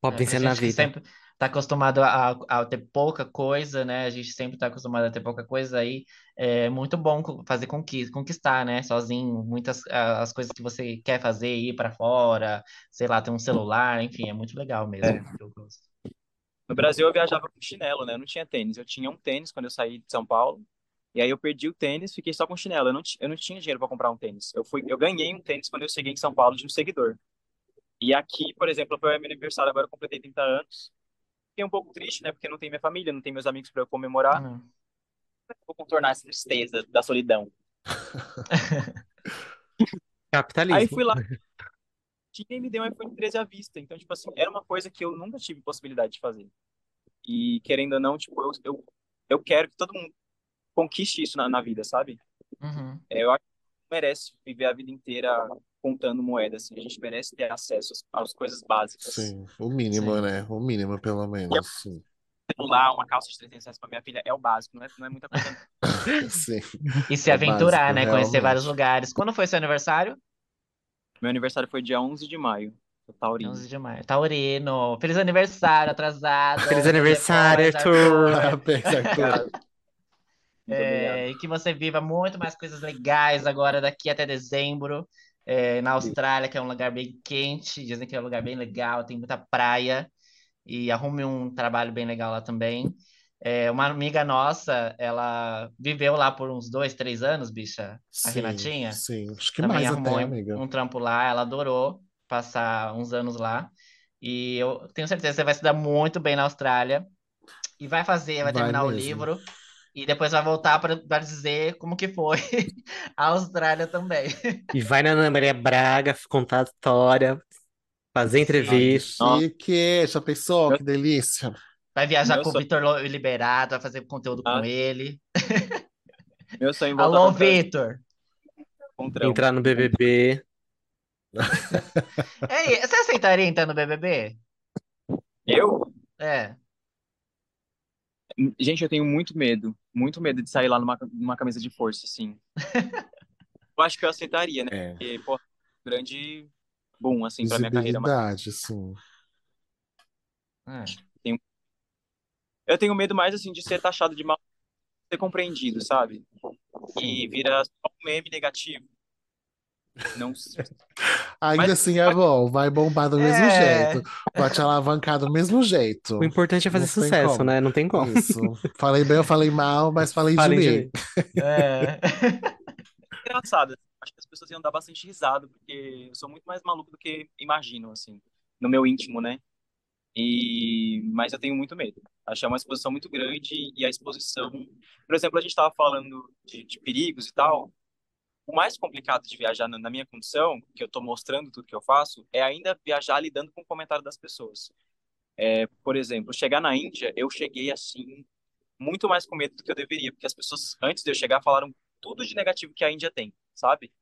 B: É,
A: Pobre vencendo na vida.
B: sempre tá acostumado a, a ter pouca coisa, né? A gente sempre tá acostumado a ter pouca coisa aí. É muito bom fazer conquista, conquistar, né? Sozinho, muitas as coisas que você quer fazer, ir pra fora, sei lá, ter um celular, enfim, é muito legal mesmo.
D: É.
B: Eu gosto.
D: No Brasil eu viajava com chinelo, né? Eu não tinha tênis. Eu tinha um tênis quando eu saí de São Paulo. E aí eu perdi o tênis, fiquei só com chinelo. Eu não, eu não tinha dinheiro para comprar um tênis. Eu fui, eu ganhei um tênis quando eu cheguei em São Paulo de um seguidor. E aqui, por exemplo, foi meu aniversário, agora eu completei 30 anos. Fiquei um pouco triste, né? Porque não tem minha família, não tem meus amigos para eu comemorar.
B: Hum.
D: Vou contornar essa tristeza da solidão. Aí
A: Capitalismo.
D: fui lá, tinha me deu um iPhone 13 à vista. Então, tipo assim, era uma coisa que eu nunca tive possibilidade de fazer. E querendo ou não, tipo, eu, eu, eu quero que todo mundo conquiste isso na, na vida, sabe?
B: Uhum.
D: É, eu acho que não merece viver a vida inteira contando moeda, assim. A gente merece ter acesso às, coisas básicas.
C: Sim, o mínimo,
B: Sim.
C: né? O mínimo, pelo menos. Sim.
D: Celular, uma calça de 300 reais pra minha filha é o básico, não é, não é muita coisa.
C: Sim.
B: E se
C: É
B: aventurar,
C: básico,
B: né? Conhecer vários
C: realmente.
B: lugares. Quando foi seu aniversário?
D: Meu aniversário foi dia 11 de maio. Taurino.
B: 11 de maio. Taurino. Feliz aniversário, atrasado.
A: Feliz aniversário, Arthur.
C: Parabéns, Arthur.
B: É, e que você viva muito mais coisas legais agora daqui até dezembro. É, na Austrália, que é um lugar bem quente, dizem que é um lugar bem legal, tem muita praia. E arrume um trabalho bem legal lá também. É, uma amiga nossa, ela viveu lá por uns dois, três anos, bicha, a
C: Sim,
B: Renatinha.
C: sim. Acho que
B: Também
C: mais
B: arrumou
C: até,
B: um,
C: amiga.
B: um trampo lá, ela adorou passar uns anos lá. E eu tenho certeza que você vai se dar muito bem na Austrália. E vai fazer, vai
C: Vai
B: terminar o
C: mesmo.
B: livro. E depois vai voltar para dizer como que foi a Austrália também.
A: E vai na Ana Maria Braga contar a história, fazer
C: Ai,
A: entrevista.
D: Nossa.
C: chique. Já pensou? Que delícia.
B: Vai viajar
D: Meu
B: com o
D: sonho-
B: Vitor Liberato, vai fazer conteúdo com
D: Ah.
B: ele.
D: Meu sonho é voltar
B: Alô, Vitor!
A: Entrar no BBB.
B: Ei, você aceitaria entrar no BBB?
D: Eu?
B: É.
D: Gente, eu tenho muito medo. Muito medo de sair lá numa, numa camisa de força, assim. Eu acho que eu aceitaria, né?
C: É.
D: Porque, pô, grande boom, assim, pra minha carreira. Mas
C: sim.
B: é.
D: eu tenho medo mais, assim, de ser taxado de mal, ser compreendido, sabe? E vira só um meme negativo. Não
C: Ainda
D: Mas-
C: assim é bom, vai bombar do mesmo
B: É.
C: jeito. Vai te alavancar do mesmo jeito.
A: O importante é fazer
C: Não
A: sucesso, né? Não tem como.
C: Isso. Falei bem, eu falei mal, mas falei de
A: Falem de
C: mim.
A: mim.
B: É.
D: engraçado. Acho que as pessoas iam dar bastante risada, porque eu sou muito mais maluco do que imaginam, assim, no meu íntimo, né? E... Mas eu tenho muito medo. Acho que é uma exposição muito grande e a exposição... Por exemplo, a gente estava falando de, de perigos e tal. O mais complicado de viajar na, minha condição, que eu estou mostrando tudo que eu faço, é ainda viajar lidando com o comentário das pessoas. É, por exemplo, chegar na Índia, eu cheguei assim, muito mais com medo do que eu deveria, porque as pessoas, antes de eu chegar, falaram tudo de negativo que a Índia tem, sabe?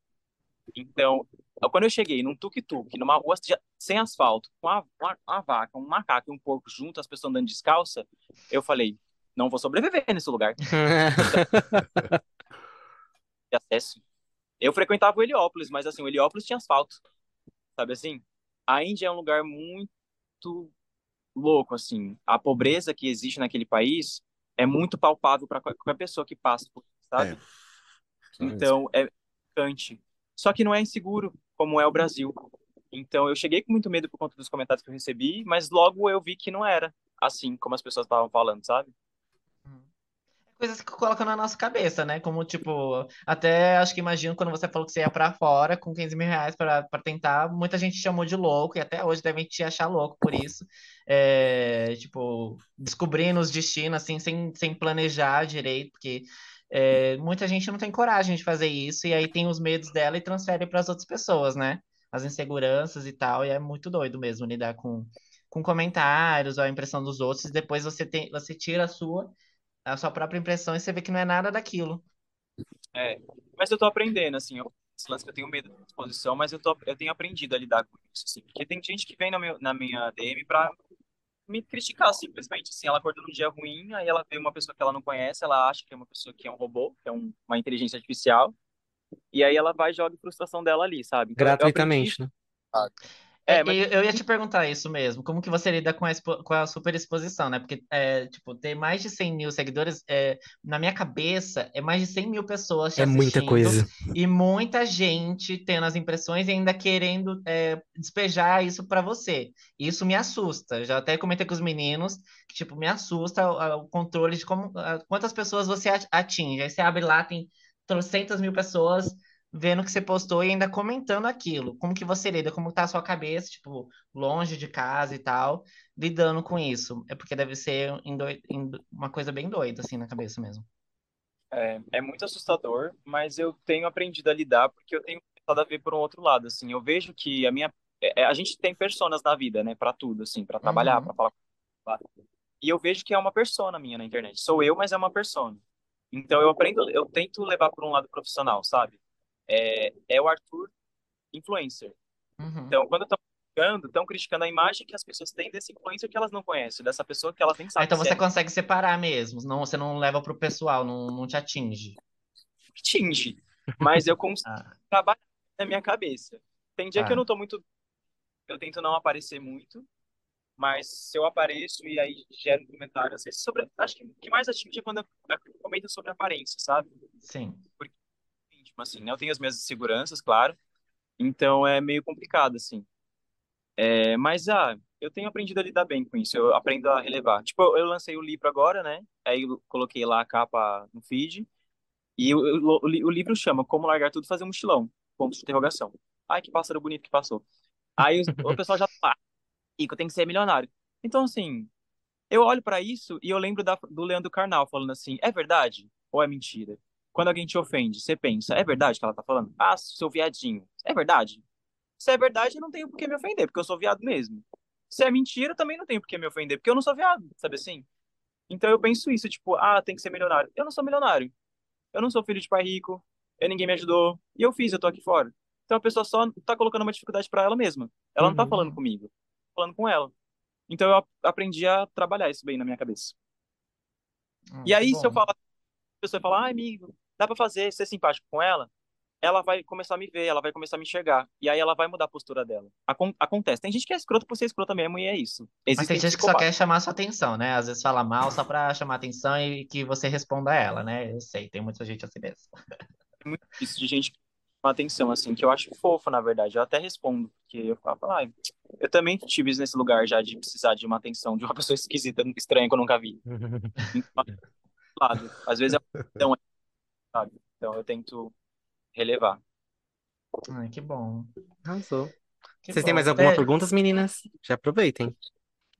D: Então, quando eu cheguei num tuk-tuk, numa rua sem asfalto, com uma, uma, uma vaca, um macaco e um porco junto, as pessoas andando descalça, eu falei, não vou sobreviver nesse lugar de acesso. Eu frequentava o Heliópolis, mas assim, o Heliópolis tinha asfalto, sabe assim? A Índia é um lugar muito louco, assim. A pobreza que existe naquele país é muito palpável para qualquer pessoa que passa por, sabe?
C: É.
D: Então, é chocante. Só que não é inseguro, como é o Brasil. Então, eu cheguei com muito medo por conta dos comentários que eu recebi, mas logo eu vi que não era assim como as pessoas estavam falando, sabe?
B: Coisas que colocam na nossa cabeça, né? Como, tipo, até acho que imagino quando você falou que você ia pra fora com 15 mil reais pra, pra tentar, muita gente te chamou de louco e até hoje devem te achar louco por isso. É, tipo, descobrindo os destinos, assim, sem, sem planejar direito, porque é, muita gente não tem coragem de fazer isso e aí tem os medos dela e transfere para as outras pessoas, né? As inseguranças e tal, e é muito doido mesmo lidar com, com comentários ou a impressão dos outros, e depois você tem, você tira a sua a sua própria impressão e você vê que não é nada daquilo.
D: É, mas eu tô aprendendo, assim, eu, esse lance que eu tenho medo da exposição, mas eu, tô, eu tenho aprendido a lidar com isso, assim, porque tem gente que vem na, meu, na minha DM pra me criticar simplesmente. Assim, ela acordou num dia ruim, aí ela vê uma pessoa que ela não conhece, ela acha que é uma pessoa que é um robô, que é um, uma inteligência artificial, e aí ela vai e joga a frustração dela ali, sabe? Então, eu aprendi
A: Gratuitamente, né?
D: É,
B: É,
D: mas
B: eu, eu ia te perguntar isso mesmo. Como que você lida com a, expo- com a superexposição, né? Porque, é, tipo, ter mais de 100 mil seguidores, é, na minha cabeça, é mais de 100 mil pessoas te
A: É muita coisa.
B: e muita gente tendo as impressões e ainda querendo, é, despejar isso pra você. Isso me assusta. Já até comentei com os meninos que, tipo, me assusta o, o controle de como, a- quantas pessoas você atinge. Aí você abre lá, tem trocentas mil pessoas vendo o que você postou e ainda comentando aquilo. Como que você lida? Como tá a sua cabeça, tipo, longe de casa e tal, lidando com isso? É porque deve ser uma coisa bem doida, assim, na cabeça mesmo.
D: é, é muito assustador, mas eu tenho aprendido a lidar porque eu tenho começado a ver por um outro lado, assim. Eu vejo que a minha... é, é, a gente tem personas na vida, né? Pra tudo, assim. Pra trabalhar,
B: Uhum.
D: pra falar com E eu vejo que é uma persona minha na internet. Sou eu, mas é uma persona. Então eu aprendo, eu tento levar por um lado profissional, sabe? É, é o Arthur influencer.
B: Uhum.
D: Então, quando estão criticando, estão criticando a imagem que as pessoas têm desse influencer que elas não conhecem, dessa pessoa que elas nem
B: Ah,
D: sabem
B: então
D: se
B: você
D: é
B: consegue separar mesmo, não, você não leva pro pessoal, não, não te atinge.
D: que tinge. Mas eu consigo
B: Ah,
D: trabalhar na minha cabeça. Tem dia que eu
B: tá.
D: não tô muito. Eu tento não aparecer muito, mas se eu apareço e aí gero um comentário, vezes sobre. Acho que o que mais atinge é quando eu comento sobre aparência, sabe?
B: Sim.
D: Tipo assim, né? Eu tenho as minhas inseguranças, claro. Então é meio complicado, assim. É, mas, ah, eu tenho aprendido a lidar bem com isso. Eu aprendo a relevar. Tipo, eu, eu lancei o livro agora, né? Aí eu coloquei lá a capa no feed. E o, o, o o livro chama Como Largar Tudo e Fazer um Mochilão. Ponto de interrogação. Ai, que pássaro bonito que passou. Aí o, o pessoal já tá, Ico, tem que ser milionário. Então, assim, eu olho pra isso e eu lembro da, do Leandro Carnal falando assim: é verdade ou é mentira? Quando alguém te ofende, você pensa: é verdade que ela tá falando? Ah, seu viadinho. É verdade? Se é verdade, eu não tenho por que me ofender, porque eu sou viado mesmo. Se é mentira, também não tenho por que me ofender, porque eu não sou viado, sabe assim? Então eu penso isso, tipo, ah, tem que ser milionário. Eu não sou milionário. Eu não sou filho de pai rico, eu, ninguém me ajudou, e eu fiz, eu tô aqui fora. Então a pessoa só tá colocando uma dificuldade pra ela mesma. Ela não tá
A: Uhum.
D: falando comigo, tá falando com ela. Então eu ap- aprendi a trabalhar isso bem na minha cabeça.
B: Ah,
D: E aí, se eu
B: bom.
D: falar, a pessoa fala, ah, amigo, dá pra fazer, ser simpático com ela, ela vai começar a me ver, ela vai começar a me enxergar. E aí ela vai mudar a postura dela. Acon- acontece. Tem gente que é escroto por ser escroto mesmo, e é isso.
B: Mas tem gente que só quer chamar sua atenção, né? Às vezes fala mal só pra chamar atenção e que você responda a ela, né? Eu sei, tem muita gente assim mesmo.
D: É muito difícil de gente que chama atenção, assim, que eu acho fofo, na verdade. Eu até respondo, porque eu falo, ah, eu também tive nesse lugar já de precisar de uma atenção de uma pessoa esquisita, estranha que eu nunca vi. Então, lado. Às vezes é uma questão, sabe? Então eu tento relevar.
B: Ai, que bom.
A: Arrasou.
B: Que
A: Vocês têm
B: bom.
A: mais alguma
B: É,
A: pergunta, meninas? Já aproveitem.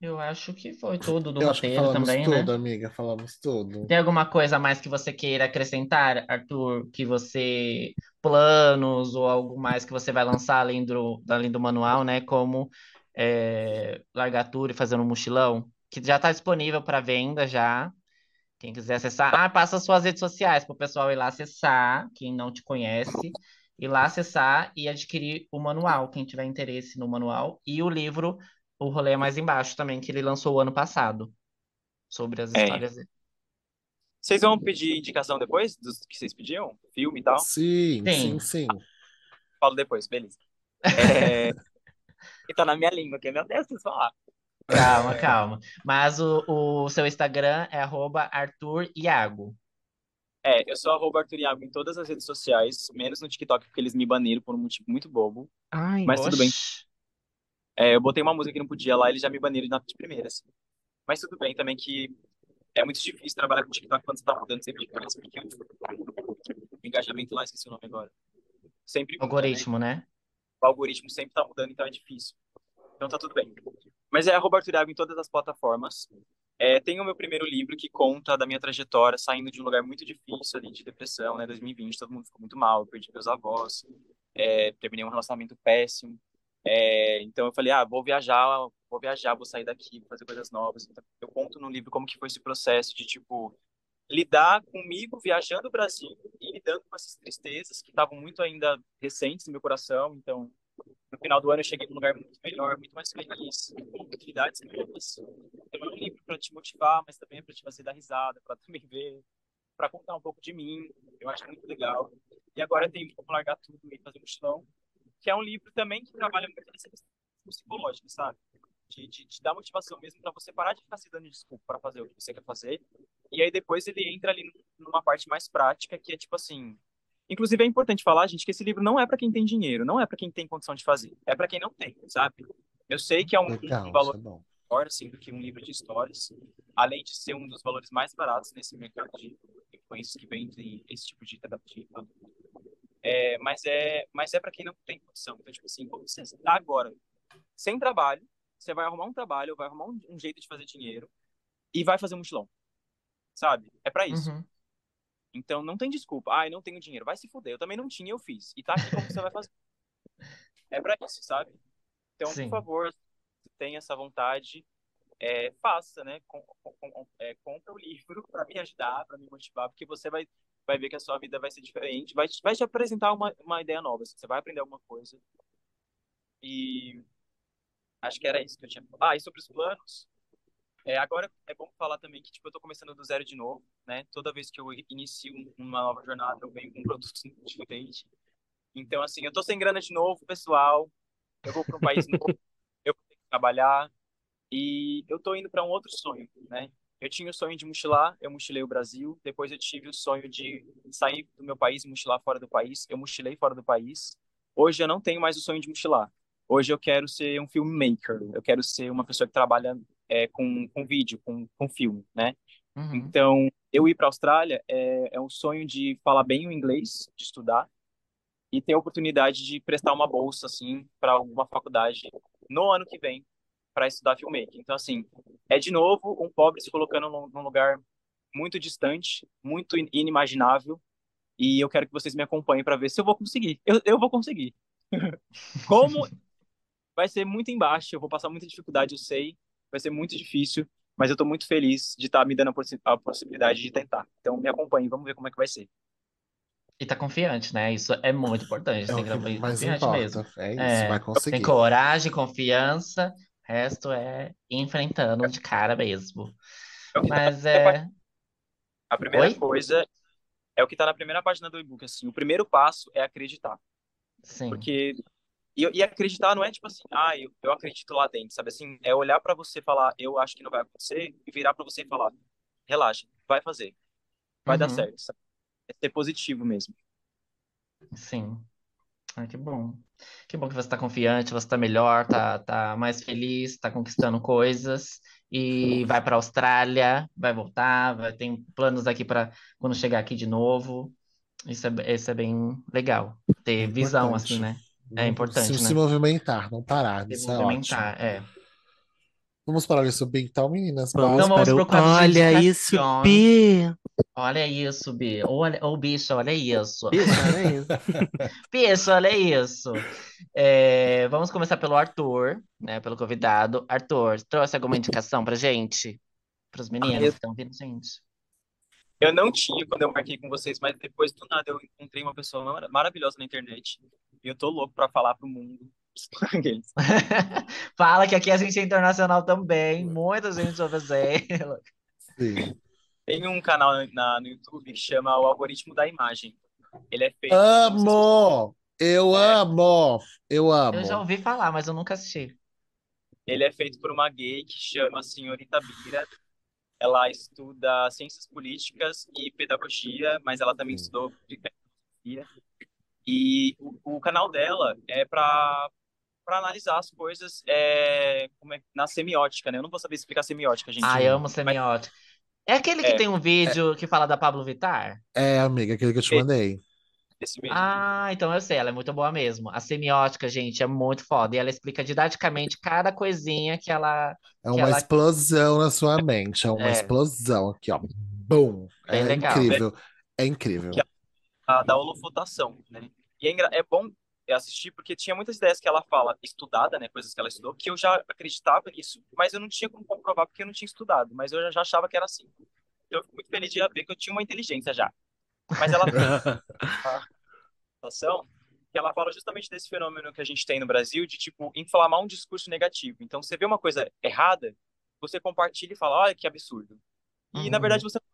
B: eu acho que foi tudo do
C: Eu acho que
B: roteiro
C: falamos
B: também,
C: tudo,
B: né?
C: amiga. Falamos tudo.
B: Tem alguma coisa a mais que você queira acrescentar, Arthur? Que você. Planos ou algo mais que você vai lançar além do, além do manual, né? Como é, largar tudo e fazer um mochilão? Que já está disponível para venda já. Quem quiser acessar. Ah, passa as suas redes sociais para o pessoal ir lá acessar, quem não te conhece, ir lá acessar e adquirir o manual, quem tiver interesse no manual. E o livro, O Rolê é Mais Embaixo também, que ele lançou o ano passado, sobre as
D: É.
B: histórias dele.
D: Vocês vão pedir indicação depois dos que vocês pediam? Filme e tal?
C: Sim,
B: Sim.
C: sim, sim.
D: Falo depois, beleza. É... e tá na minha língua aqui, meu Deus, vocês falar.
B: Calma, calma. Mas o, o seu Instagram é arroba Arthur Iago.
D: É, eu sou arroba Arthur Iago em todas as redes sociais, menos no TikTok, porque eles me baniram por um motivo muito bobo.
A: Ai,
D: Mas tudo bem. É, eu botei uma música que não podia lá, eles já me baniram na de primeira, assim. Mas tudo bem também que é muito difícil trabalhar com TikTok quando você tá mudando sempre de coisa, porque o engajamento lá, esqueci o nome agora. Sempre muda, né?
B: Algoritmo, né?
D: O algoritmo sempre tá mudando, então é difícil. Então tá tudo bem. Mas é arroba Arthur Iago em todas as plataformas. É, tem o meu primeiro livro que conta da minha trajetória saindo de um lugar muito difícil ali de depressão, né? 2020, todo mundo ficou muito mal, eu perdi meus avós, é, terminei um relacionamento péssimo. É, então eu falei, ah, vou viajar, vou viajar, vou sair daqui, vou fazer coisas novas. Então, eu conto no livro como que foi esse processo de, tipo, lidar comigo viajando o Brasil e lidando com essas tristezas que estavam muito ainda recentes no meu coração. Então, no final do ano eu cheguei num lugar muito melhor, muito mais feliz, com oportunidades melhores. Então é um livro para te motivar, mas também é para te fazer dar risada, para também ver, para contar um pouco de mim. Eu acho muito legal. E agora tenho como largar tudo e fazer um mochilão, que é um livro também que trabalha muito nessa questão psicológica, sabe? De, de, de dar motivação mesmo para você parar de ficar se dando desculpa para fazer o que você quer fazer. E aí depois ele entra ali numa parte mais prática, que é tipo assim, Inclusive, é importante falar, gente, que esse livro não é para quem tem dinheiro, não é para quem tem condição de fazer, é para quem não tem, sabe? Eu sei que é um,
C: Legal,
D: um valor
C: é bom.
D: maior, assim, do que um livro de histórias, além de ser um dos valores mais baratos nesse mercado de influências que vendem esse tipo de terapia. É, mas é, mas é para quem não tem condição. Então, tipo assim, como você está agora sem trabalho, você vai arrumar um trabalho, vai arrumar um, um jeito de fazer dinheiro e vai fazer um mochilão, sabe? É para isso.
B: Uhum.
D: Então não tem desculpa. Ah, eu não tenho dinheiro. Vai se fuder. Eu também não tinha, eu fiz. E tá aqui como você vai fazer. É pra isso, sabe? Então,
B: Sim.
D: por favor, se tem essa vontade, é, faça, né? Com, com, com, é, compra o livro para me ajudar, para me motivar, porque você vai, vai ver que a sua vida vai ser diferente, vai, vai te apresentar uma, uma ideia nova. assim, Você vai aprender alguma coisa. E acho que era isso que eu tinha. Ah, e sobre os planos. É, agora é bom falar também que tipo, eu tô começando do zero de novo, né? Toda vez que eu inicio um- uma nova jornada, eu venho com um produto diferente. Então, assim, eu tô sem grana de novo, pessoal. Eu vou para um país novo, eu vou ter que trabalhar e eu tô indo para um outro sonho, né? Eu tinha o sonho de mochilar, eu mochilei o Brasil. Depois eu tive o sonho de sair do meu país e mochilar fora do país. Eu mochilei fora do país. Hoje eu não tenho mais o sonho de mochilar. Hoje eu quero ser um filmmaker. Eu quero ser uma pessoa que trabalha é, com, com vídeo, com, com filme, né?
B: Uhum.
D: Então, eu ir para a Austrália é, é um sonho de falar bem o inglês, de estudar e ter a oportunidade de prestar uma bolsa assim para alguma faculdade no ano que vem para estudar filmmaking. Então, assim, é de novo um pobre se colocando num, num lugar muito distante, muito in- inimaginável, e eu quero que vocês me acompanhem para ver se eu vou conseguir. Eu, eu vou conseguir. Como vai ser muito embaixo, eu vou passar muita dificuldade, eu sei, vai ser muito difícil, mas eu tô muito feliz de estar me dando a, possi- a possibilidade de tentar. Então, me acompanhem, vamos ver como é que vai ser.
B: E tá confiante, né? Isso é muito importante.
C: É
B: Tem que ir
C: mais
B: confiante
C: importa.
B: mesmo.
C: É isso,
B: É,
C: vai
B: tem
C: conseguir.
B: coragem, confiança. O resto é enfrentando de cara mesmo.
D: É tá
B: Mas é.
D: A primeira
B: Oi?
D: coisa é o que está na primeira página do e-book, assim. O primeiro passo é acreditar.
B: Sim.
D: Porque. E, e acreditar não é tipo assim, ah, eu, eu acredito lá dentro, sabe assim? É olhar para você e falar, eu acho que não vai acontecer, e virar para você e falar, relaxa, vai fazer, vai dar
B: Uhum.
D: certo, sabe? É ser positivo mesmo.
B: Sim. Ah, que bom. Que bom que você está confiante, você está melhor, tá, tá mais feliz, está conquistando coisas e vai para a Austrália, vai voltar, vai, tem planos aqui para quando chegar aqui de novo. Isso é, isso é bem legal. Ter
C: É
B: visão, assim, né? É importante,
C: se,
B: né?
C: se movimentar, não parar.
B: Se
C: Isso é ótimo.
B: movimentar, é.
C: Vamos parar isso bem, então, meninas.
A: Vamos
B: Então vamos
A: para o... Olha isso. Bi!
B: Olha isso, Bi. Olha, ô, bicho, olha isso.
A: Bicho, olha isso.
B: Bicho, olha isso. É, vamos começar pelo Arthur, né? Pelo convidado. Arthur, trouxe alguma indicação pra gente? Para os meninos
D: Ah, eu-
B: que estão vindo, gente?
D: Eu não tinha quando eu marquei com vocês, mas depois do nada eu encontrei uma pessoa mar- maravilhosa na internet. E eu tô louco para falar pro mundo.
B: Fala que aqui a gente é internacional também. Muita gente ouve você.
C: Sim.
D: Tem um canal na, no YouTube que chama O Algoritmo da Imagem. Ele é feito.
C: Amo! Eu
D: É.
C: amo! Eu amo.
B: Eu já ouvi falar, mas eu nunca assisti.
D: Ele é feito por uma gay que chama Senhorita Bira. Ela estuda ciências políticas e pedagogia, mas ela também estudou filosofia. E o, o canal dela é para para analisar as coisas é, como é, na semiótica, né? Eu não vou saber explicar semiótica, gente.
B: Ah, eu amo semiótica. É aquele que
D: É.
B: tem um vídeo que fala da Pablo Vittar?
C: É, amiga, aquele que eu te
D: É.
C: mandei.
D: Esse mesmo.
B: Ah, então eu sei, ela é muito boa mesmo. A semiótica, gente, é muito foda. E ela explica didaticamente cada coisinha que ela.
C: É uma
B: ela-
C: explosão na sua mente. É uma
B: É.
C: explosão aqui, ó. Bum!
B: Bem
C: É
B: legal.
C: incrível. É incrível.
D: Que- da holofotação, né? E é, é bom assistir porque tinha muitas ideias que ela fala estudada, né, coisas que ela estudou, que eu já acreditava nisso, mas eu não tinha como comprovar porque eu não tinha estudado, mas eu já achava que era assim. Então eu fico muito feliz de ver que eu tinha uma inteligência já. Mas ela situação que ela fala justamente desse fenômeno que a gente tem no Brasil de tipo inflamar um discurso negativo. Então você vê uma coisa errada, você compartilha e fala, olha que absurdo. E na
B: Uhum.
D: verdade você não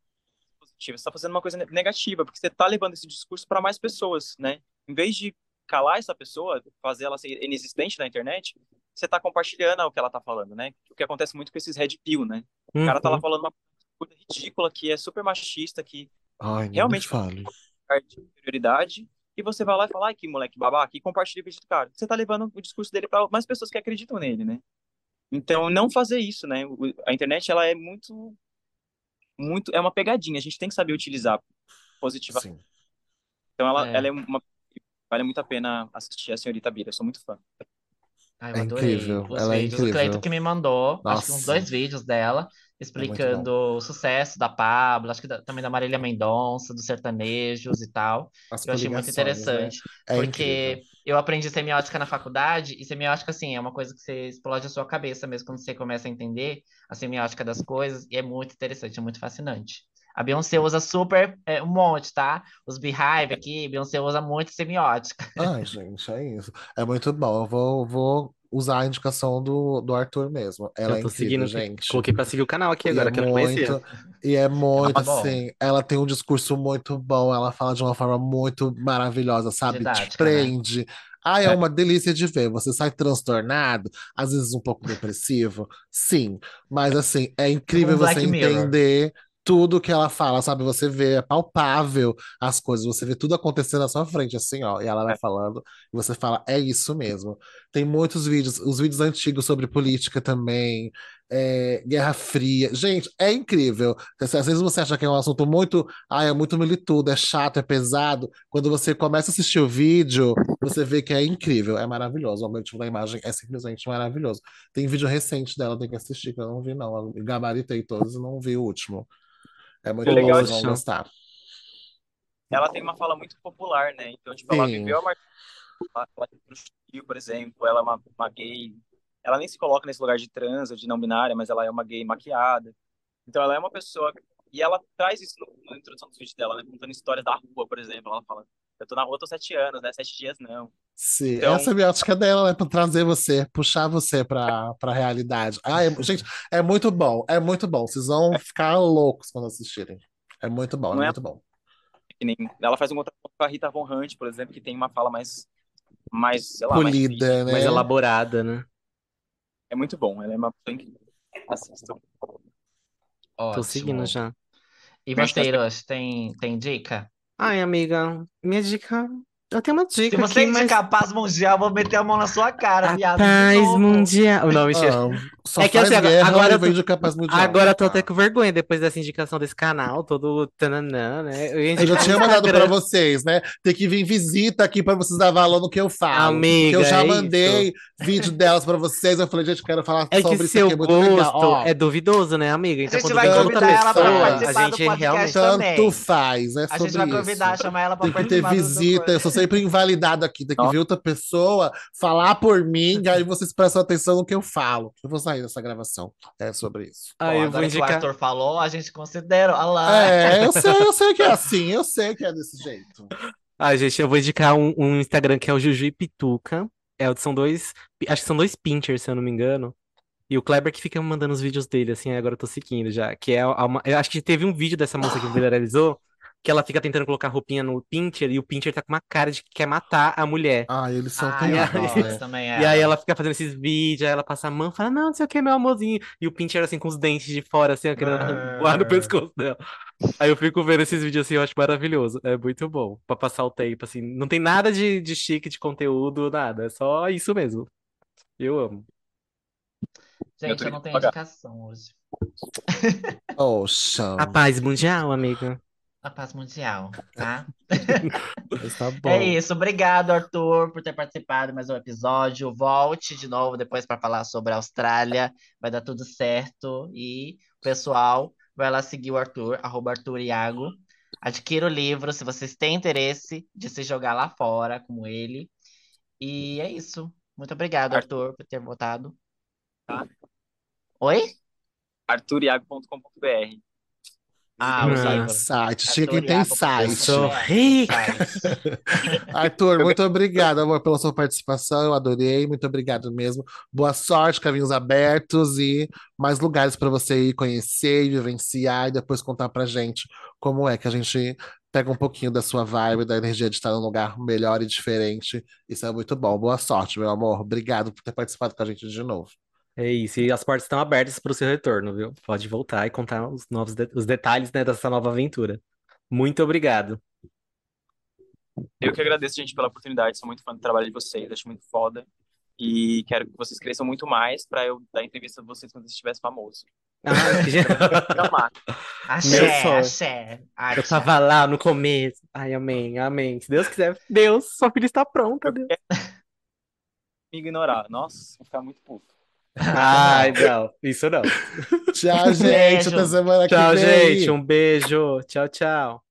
D: positivo, você está fazendo uma coisa ne- negativa, porque você está levando esse discurso para mais pessoas, né? Em vez de calar essa pessoa, fazer ela ser inexistente na internet, você está compartilhando o que ela está falando, né? O que acontece muito com esses red pill, né? O cara tá lá
A: Uhum.
D: falando uma coisa ridícula que é super machista, que
C: Ai,
D: realmente
C: fale.
D: parte de prioridade, e você vai lá e fala, ai, que moleque babaca, e compartilha o vídeo do cara. Você tá levando o discurso dele para mais pessoas que acreditam nele, né? Então, não fazer isso, né? A internet, ela é muito, muito, é uma pegadinha, a gente tem que saber utilizar positiva.
C: Sim.
D: Então, ela,
B: É.
D: ela é uma, vale muito a pena assistir a Senhorita Bira, eu sou muito fã.
B: Ai, eu
C: É
B: adorei
C: incrível,
B: os
C: ela é
B: vídeos. O
C: incrível.
B: que me mandou, acho que uns
C: Nossa.
B: dois vídeos dela, explicando o sucesso da Pablo, acho que da- também da Marília Mendonça, dos sertanejos e tal.
C: As
B: Eu achei muito
C: né?
B: interessante,
C: É
B: porque
C: incrível.
B: eu aprendi semiótica na faculdade, e semiótica, assim, é uma coisa que você explode a sua cabeça mesmo quando você começa a entender a semiótica das coisas, e é muito interessante, é muito fascinante. A Beyoncé usa super, é, um monte, tá? Os Beehive aqui, Beyoncé usa muito semiótica.
C: Ai, gente, é isso. É muito bom. Eu vou, vou usar a indicação do, do Arthur mesmo. Ela
A: Eu
C: é
A: tô
C: incrível,
A: seguindo,
C: gente.
A: coloquei pra seguir o canal aqui
C: E
A: agora,
C: é
A: que eu não conhecia.
C: muito, e é muito
B: bom.
C: assim, ela tem um discurso muito bom, ela fala de uma forma muito maravilhosa, sabe? Te
B: Didática, né?
C: prende. Ah, é uma delícia de ver. Você sai transtornado, às vezes um pouco depressivo, sim, mas assim, é incrível
B: Um Black
C: você
B: Mirror.
C: Tudo que ela fala, sabe? Você vê, é palpável as coisas, você vê tudo acontecendo na sua frente, assim, ó, e ela vai falando, e você fala, é isso mesmo. Tem muitos vídeos, os vídeos antigos sobre política também, é, Guerra Fria. Gente, é incrível. Às vezes você acha que é um assunto muito, ah, é muito militudo, é chato, é pesado. Quando você começa a assistir o vídeo, você vê que é incrível, é maravilhoso. O aumento da imagem é simplesmente maravilhoso. Tem vídeo recente dela, tem que assistir, que eu não vi, não. Eu gabaritei todos e não vi o último. É muito
D: legal
C: vão gostar.
D: Ela tem uma fala muito popular, né? Então, tipo, ela
C: Sim.
D: viveu a ela por exemplo, ela é uma, uma gay. Ela nem se coloca nesse lugar de trans ou de não binária, mas ela é uma gay maquiada. Então, ela é uma pessoa. E ela traz isso no- na introdução dos vídeos dela, né? Contando histórias da rua, por exemplo. Ela fala: Eu tô na rua, tô sete anos, né? Sete dias não.
C: Sim,
D: Então-
C: é a semiótica dela, né? Pra trazer você, puxar você pra, pra realidade. Ah, é- gente, é muito bom, é muito bom. Vocês vão ficar loucos quando assistirem. É muito bom, é
D: Não é-
C: muito bom.
D: Que nem... Ela faz um contraponto com a Rita Von Hunt, por exemplo, que tem uma fala mais. Mais, sei lá, mais
C: Polida, né?
A: Mais elaborada, né?
D: É muito bom, ela é uma pessoa incrível. Assistam.
A: Tô seguindo já.
B: E
D: Mas
B: você, Hiroshi, tem, tem dica?
A: Ai, amiga, minha dica. Eu tenho uma
B: Se
A: dica
B: você
A: aqui, mas.
B: indicar paz mundial, eu vou meter a mão na sua cara, viado.
A: paz mundial. Não, mentira.
C: Ah, só
A: É que
C: faz
A: assim, agora-
C: guerra
A: agora eu tô-
C: capaz mundial.
A: Agora eu tô até
C: Ah.
A: com vergonha depois dessa indicação desse canal, todo tananã, né? Eu,
C: Eu já tinha mandado pra vocês, né? Tem que vir visita aqui pra vocês dar valor no que eu falo.
A: Amiga,
C: que eu já
A: é
C: mandei vídeo delas pra vocês. Eu falei, gente, quero falar
A: É que
C: sobre isso
A: seu
C: aqui, é muito legal.
A: é duvidoso, né, amiga? Então,
B: A gente vai convidar ela pra
C: pessoa,
B: participar
A: a
B: do
A: gente
B: podcast
A: realmente.
B: também.
C: tanto faz, é
B: A gente vai
C: isso.
B: convidar, chamar ela pra
C: Tem que ter
B: participar do- do
C: visita, eu sou sempre invalidado aqui. Tem que
D: Nossa.
C: vir outra pessoa falar por mim, e aí vocês prestam atenção no que eu falo. Eu vou sair dessa gravação. É sobre isso.
A: Ah,
B: Bom,
A: eu vou
B: agora que o
A: indicar.
B: Arthur falou, a gente considera. Olha lá.
C: É, eu sei, eu sei que é assim, eu sei que é desse jeito.
A: Ah, gente, eu vou indicar um, um Instagram que é o Juju e Pituca. É, são dois. Acho que são dois pinchers, se eu não me engano. E o Kleber que fica me mandando os vídeos dele, assim, agora eu tô seguindo já. Que é a- uma- eu acho que teve um vídeo dessa moça que viralizou, que ela fica tentando colocar roupinha no pincher e o pincher tá com uma cara de que quer matar a mulher.
C: Ah, eles são
B: Ah,
C: terríveis,
B: eu
A: terríveis,
B: gosto
C: né?
B: também
A: E aí ela fica fazendo esses vídeos, aí ela passa a mão e fala, não, não sei o que, meu amorzinho. E o pincher, assim, com os dentes de fora, assim, querendo
B: Ah.
A: voar no pescoço dela. Aí eu fico vendo esses vídeos assim, eu acho maravilhoso. É muito bom. Pra passar o tempo, assim. Não tem nada de, de chique, de conteúdo, nada. É só isso mesmo. Eu amo.
D: Eu
B: Gente,
D: tô
B: eu não tenho
D: pagar.
B: indicação hoje.
C: Poxa,
A: A paz mundial, amiga.
B: A paz mundial, tá?
C: tá bom.
B: É isso. Obrigado, Arthur, por ter participado de mais um episódio. Volte de novo depois para falar sobre a Austrália. Vai dar tudo certo. E, pessoal, vai lá seguir o Arthur, arroba Arthur Iago. Adquira o livro se vocês têm interesse de se jogar lá fora como ele. E é isso. Muito obrigado, Arthur, por ter votado.
D: Tá.
B: Oi?
D: arturiago.com.br.
B: Ah, o
A: Ah.
C: Site. Tinha quem
B: Arthur
C: tem site.
A: Sou
B: É,
A: rica.
C: Arthur, muito obrigado, amor, pela sua participação. Eu adorei. Muito obrigado mesmo. Boa sorte, caminhos abertos e mais lugares para você ir conhecer e vivenciar e depois contar pra gente como é que a gente pega um pouquinho da sua vibe, da energia de estar num lugar melhor e diferente. Isso é muito bom. Boa sorte, meu amor. Obrigado por ter participado com a gente de novo.
A: É isso, e as portas estão abertas para o seu retorno, viu? Pode voltar e contar os novos de- os detalhes, né, dessa nova aventura. Muito obrigado.
D: Eu que agradeço, gente, pela oportunidade. Sou muito fã do trabalho de vocês, acho muito foda. E quero que vocês cresçam muito mais pra eu dar entrevista a vocês quando eu estivesse famoso.
A: Ah.
B: Axé, axé, axé.
A: Eu tava lá no começo. Ai, amém, amém. Se Deus quiser, Deus, sua filha está pronta, Deus.
D: Me ignorar. Nossa, vou ficar muito puto.
A: Ai, não, isso não.
C: Tchau, gente.
B: Beijo.
C: Até semana que
A: Tchau,
C: vem.
A: gente. Um beijo. Tchau, tchau.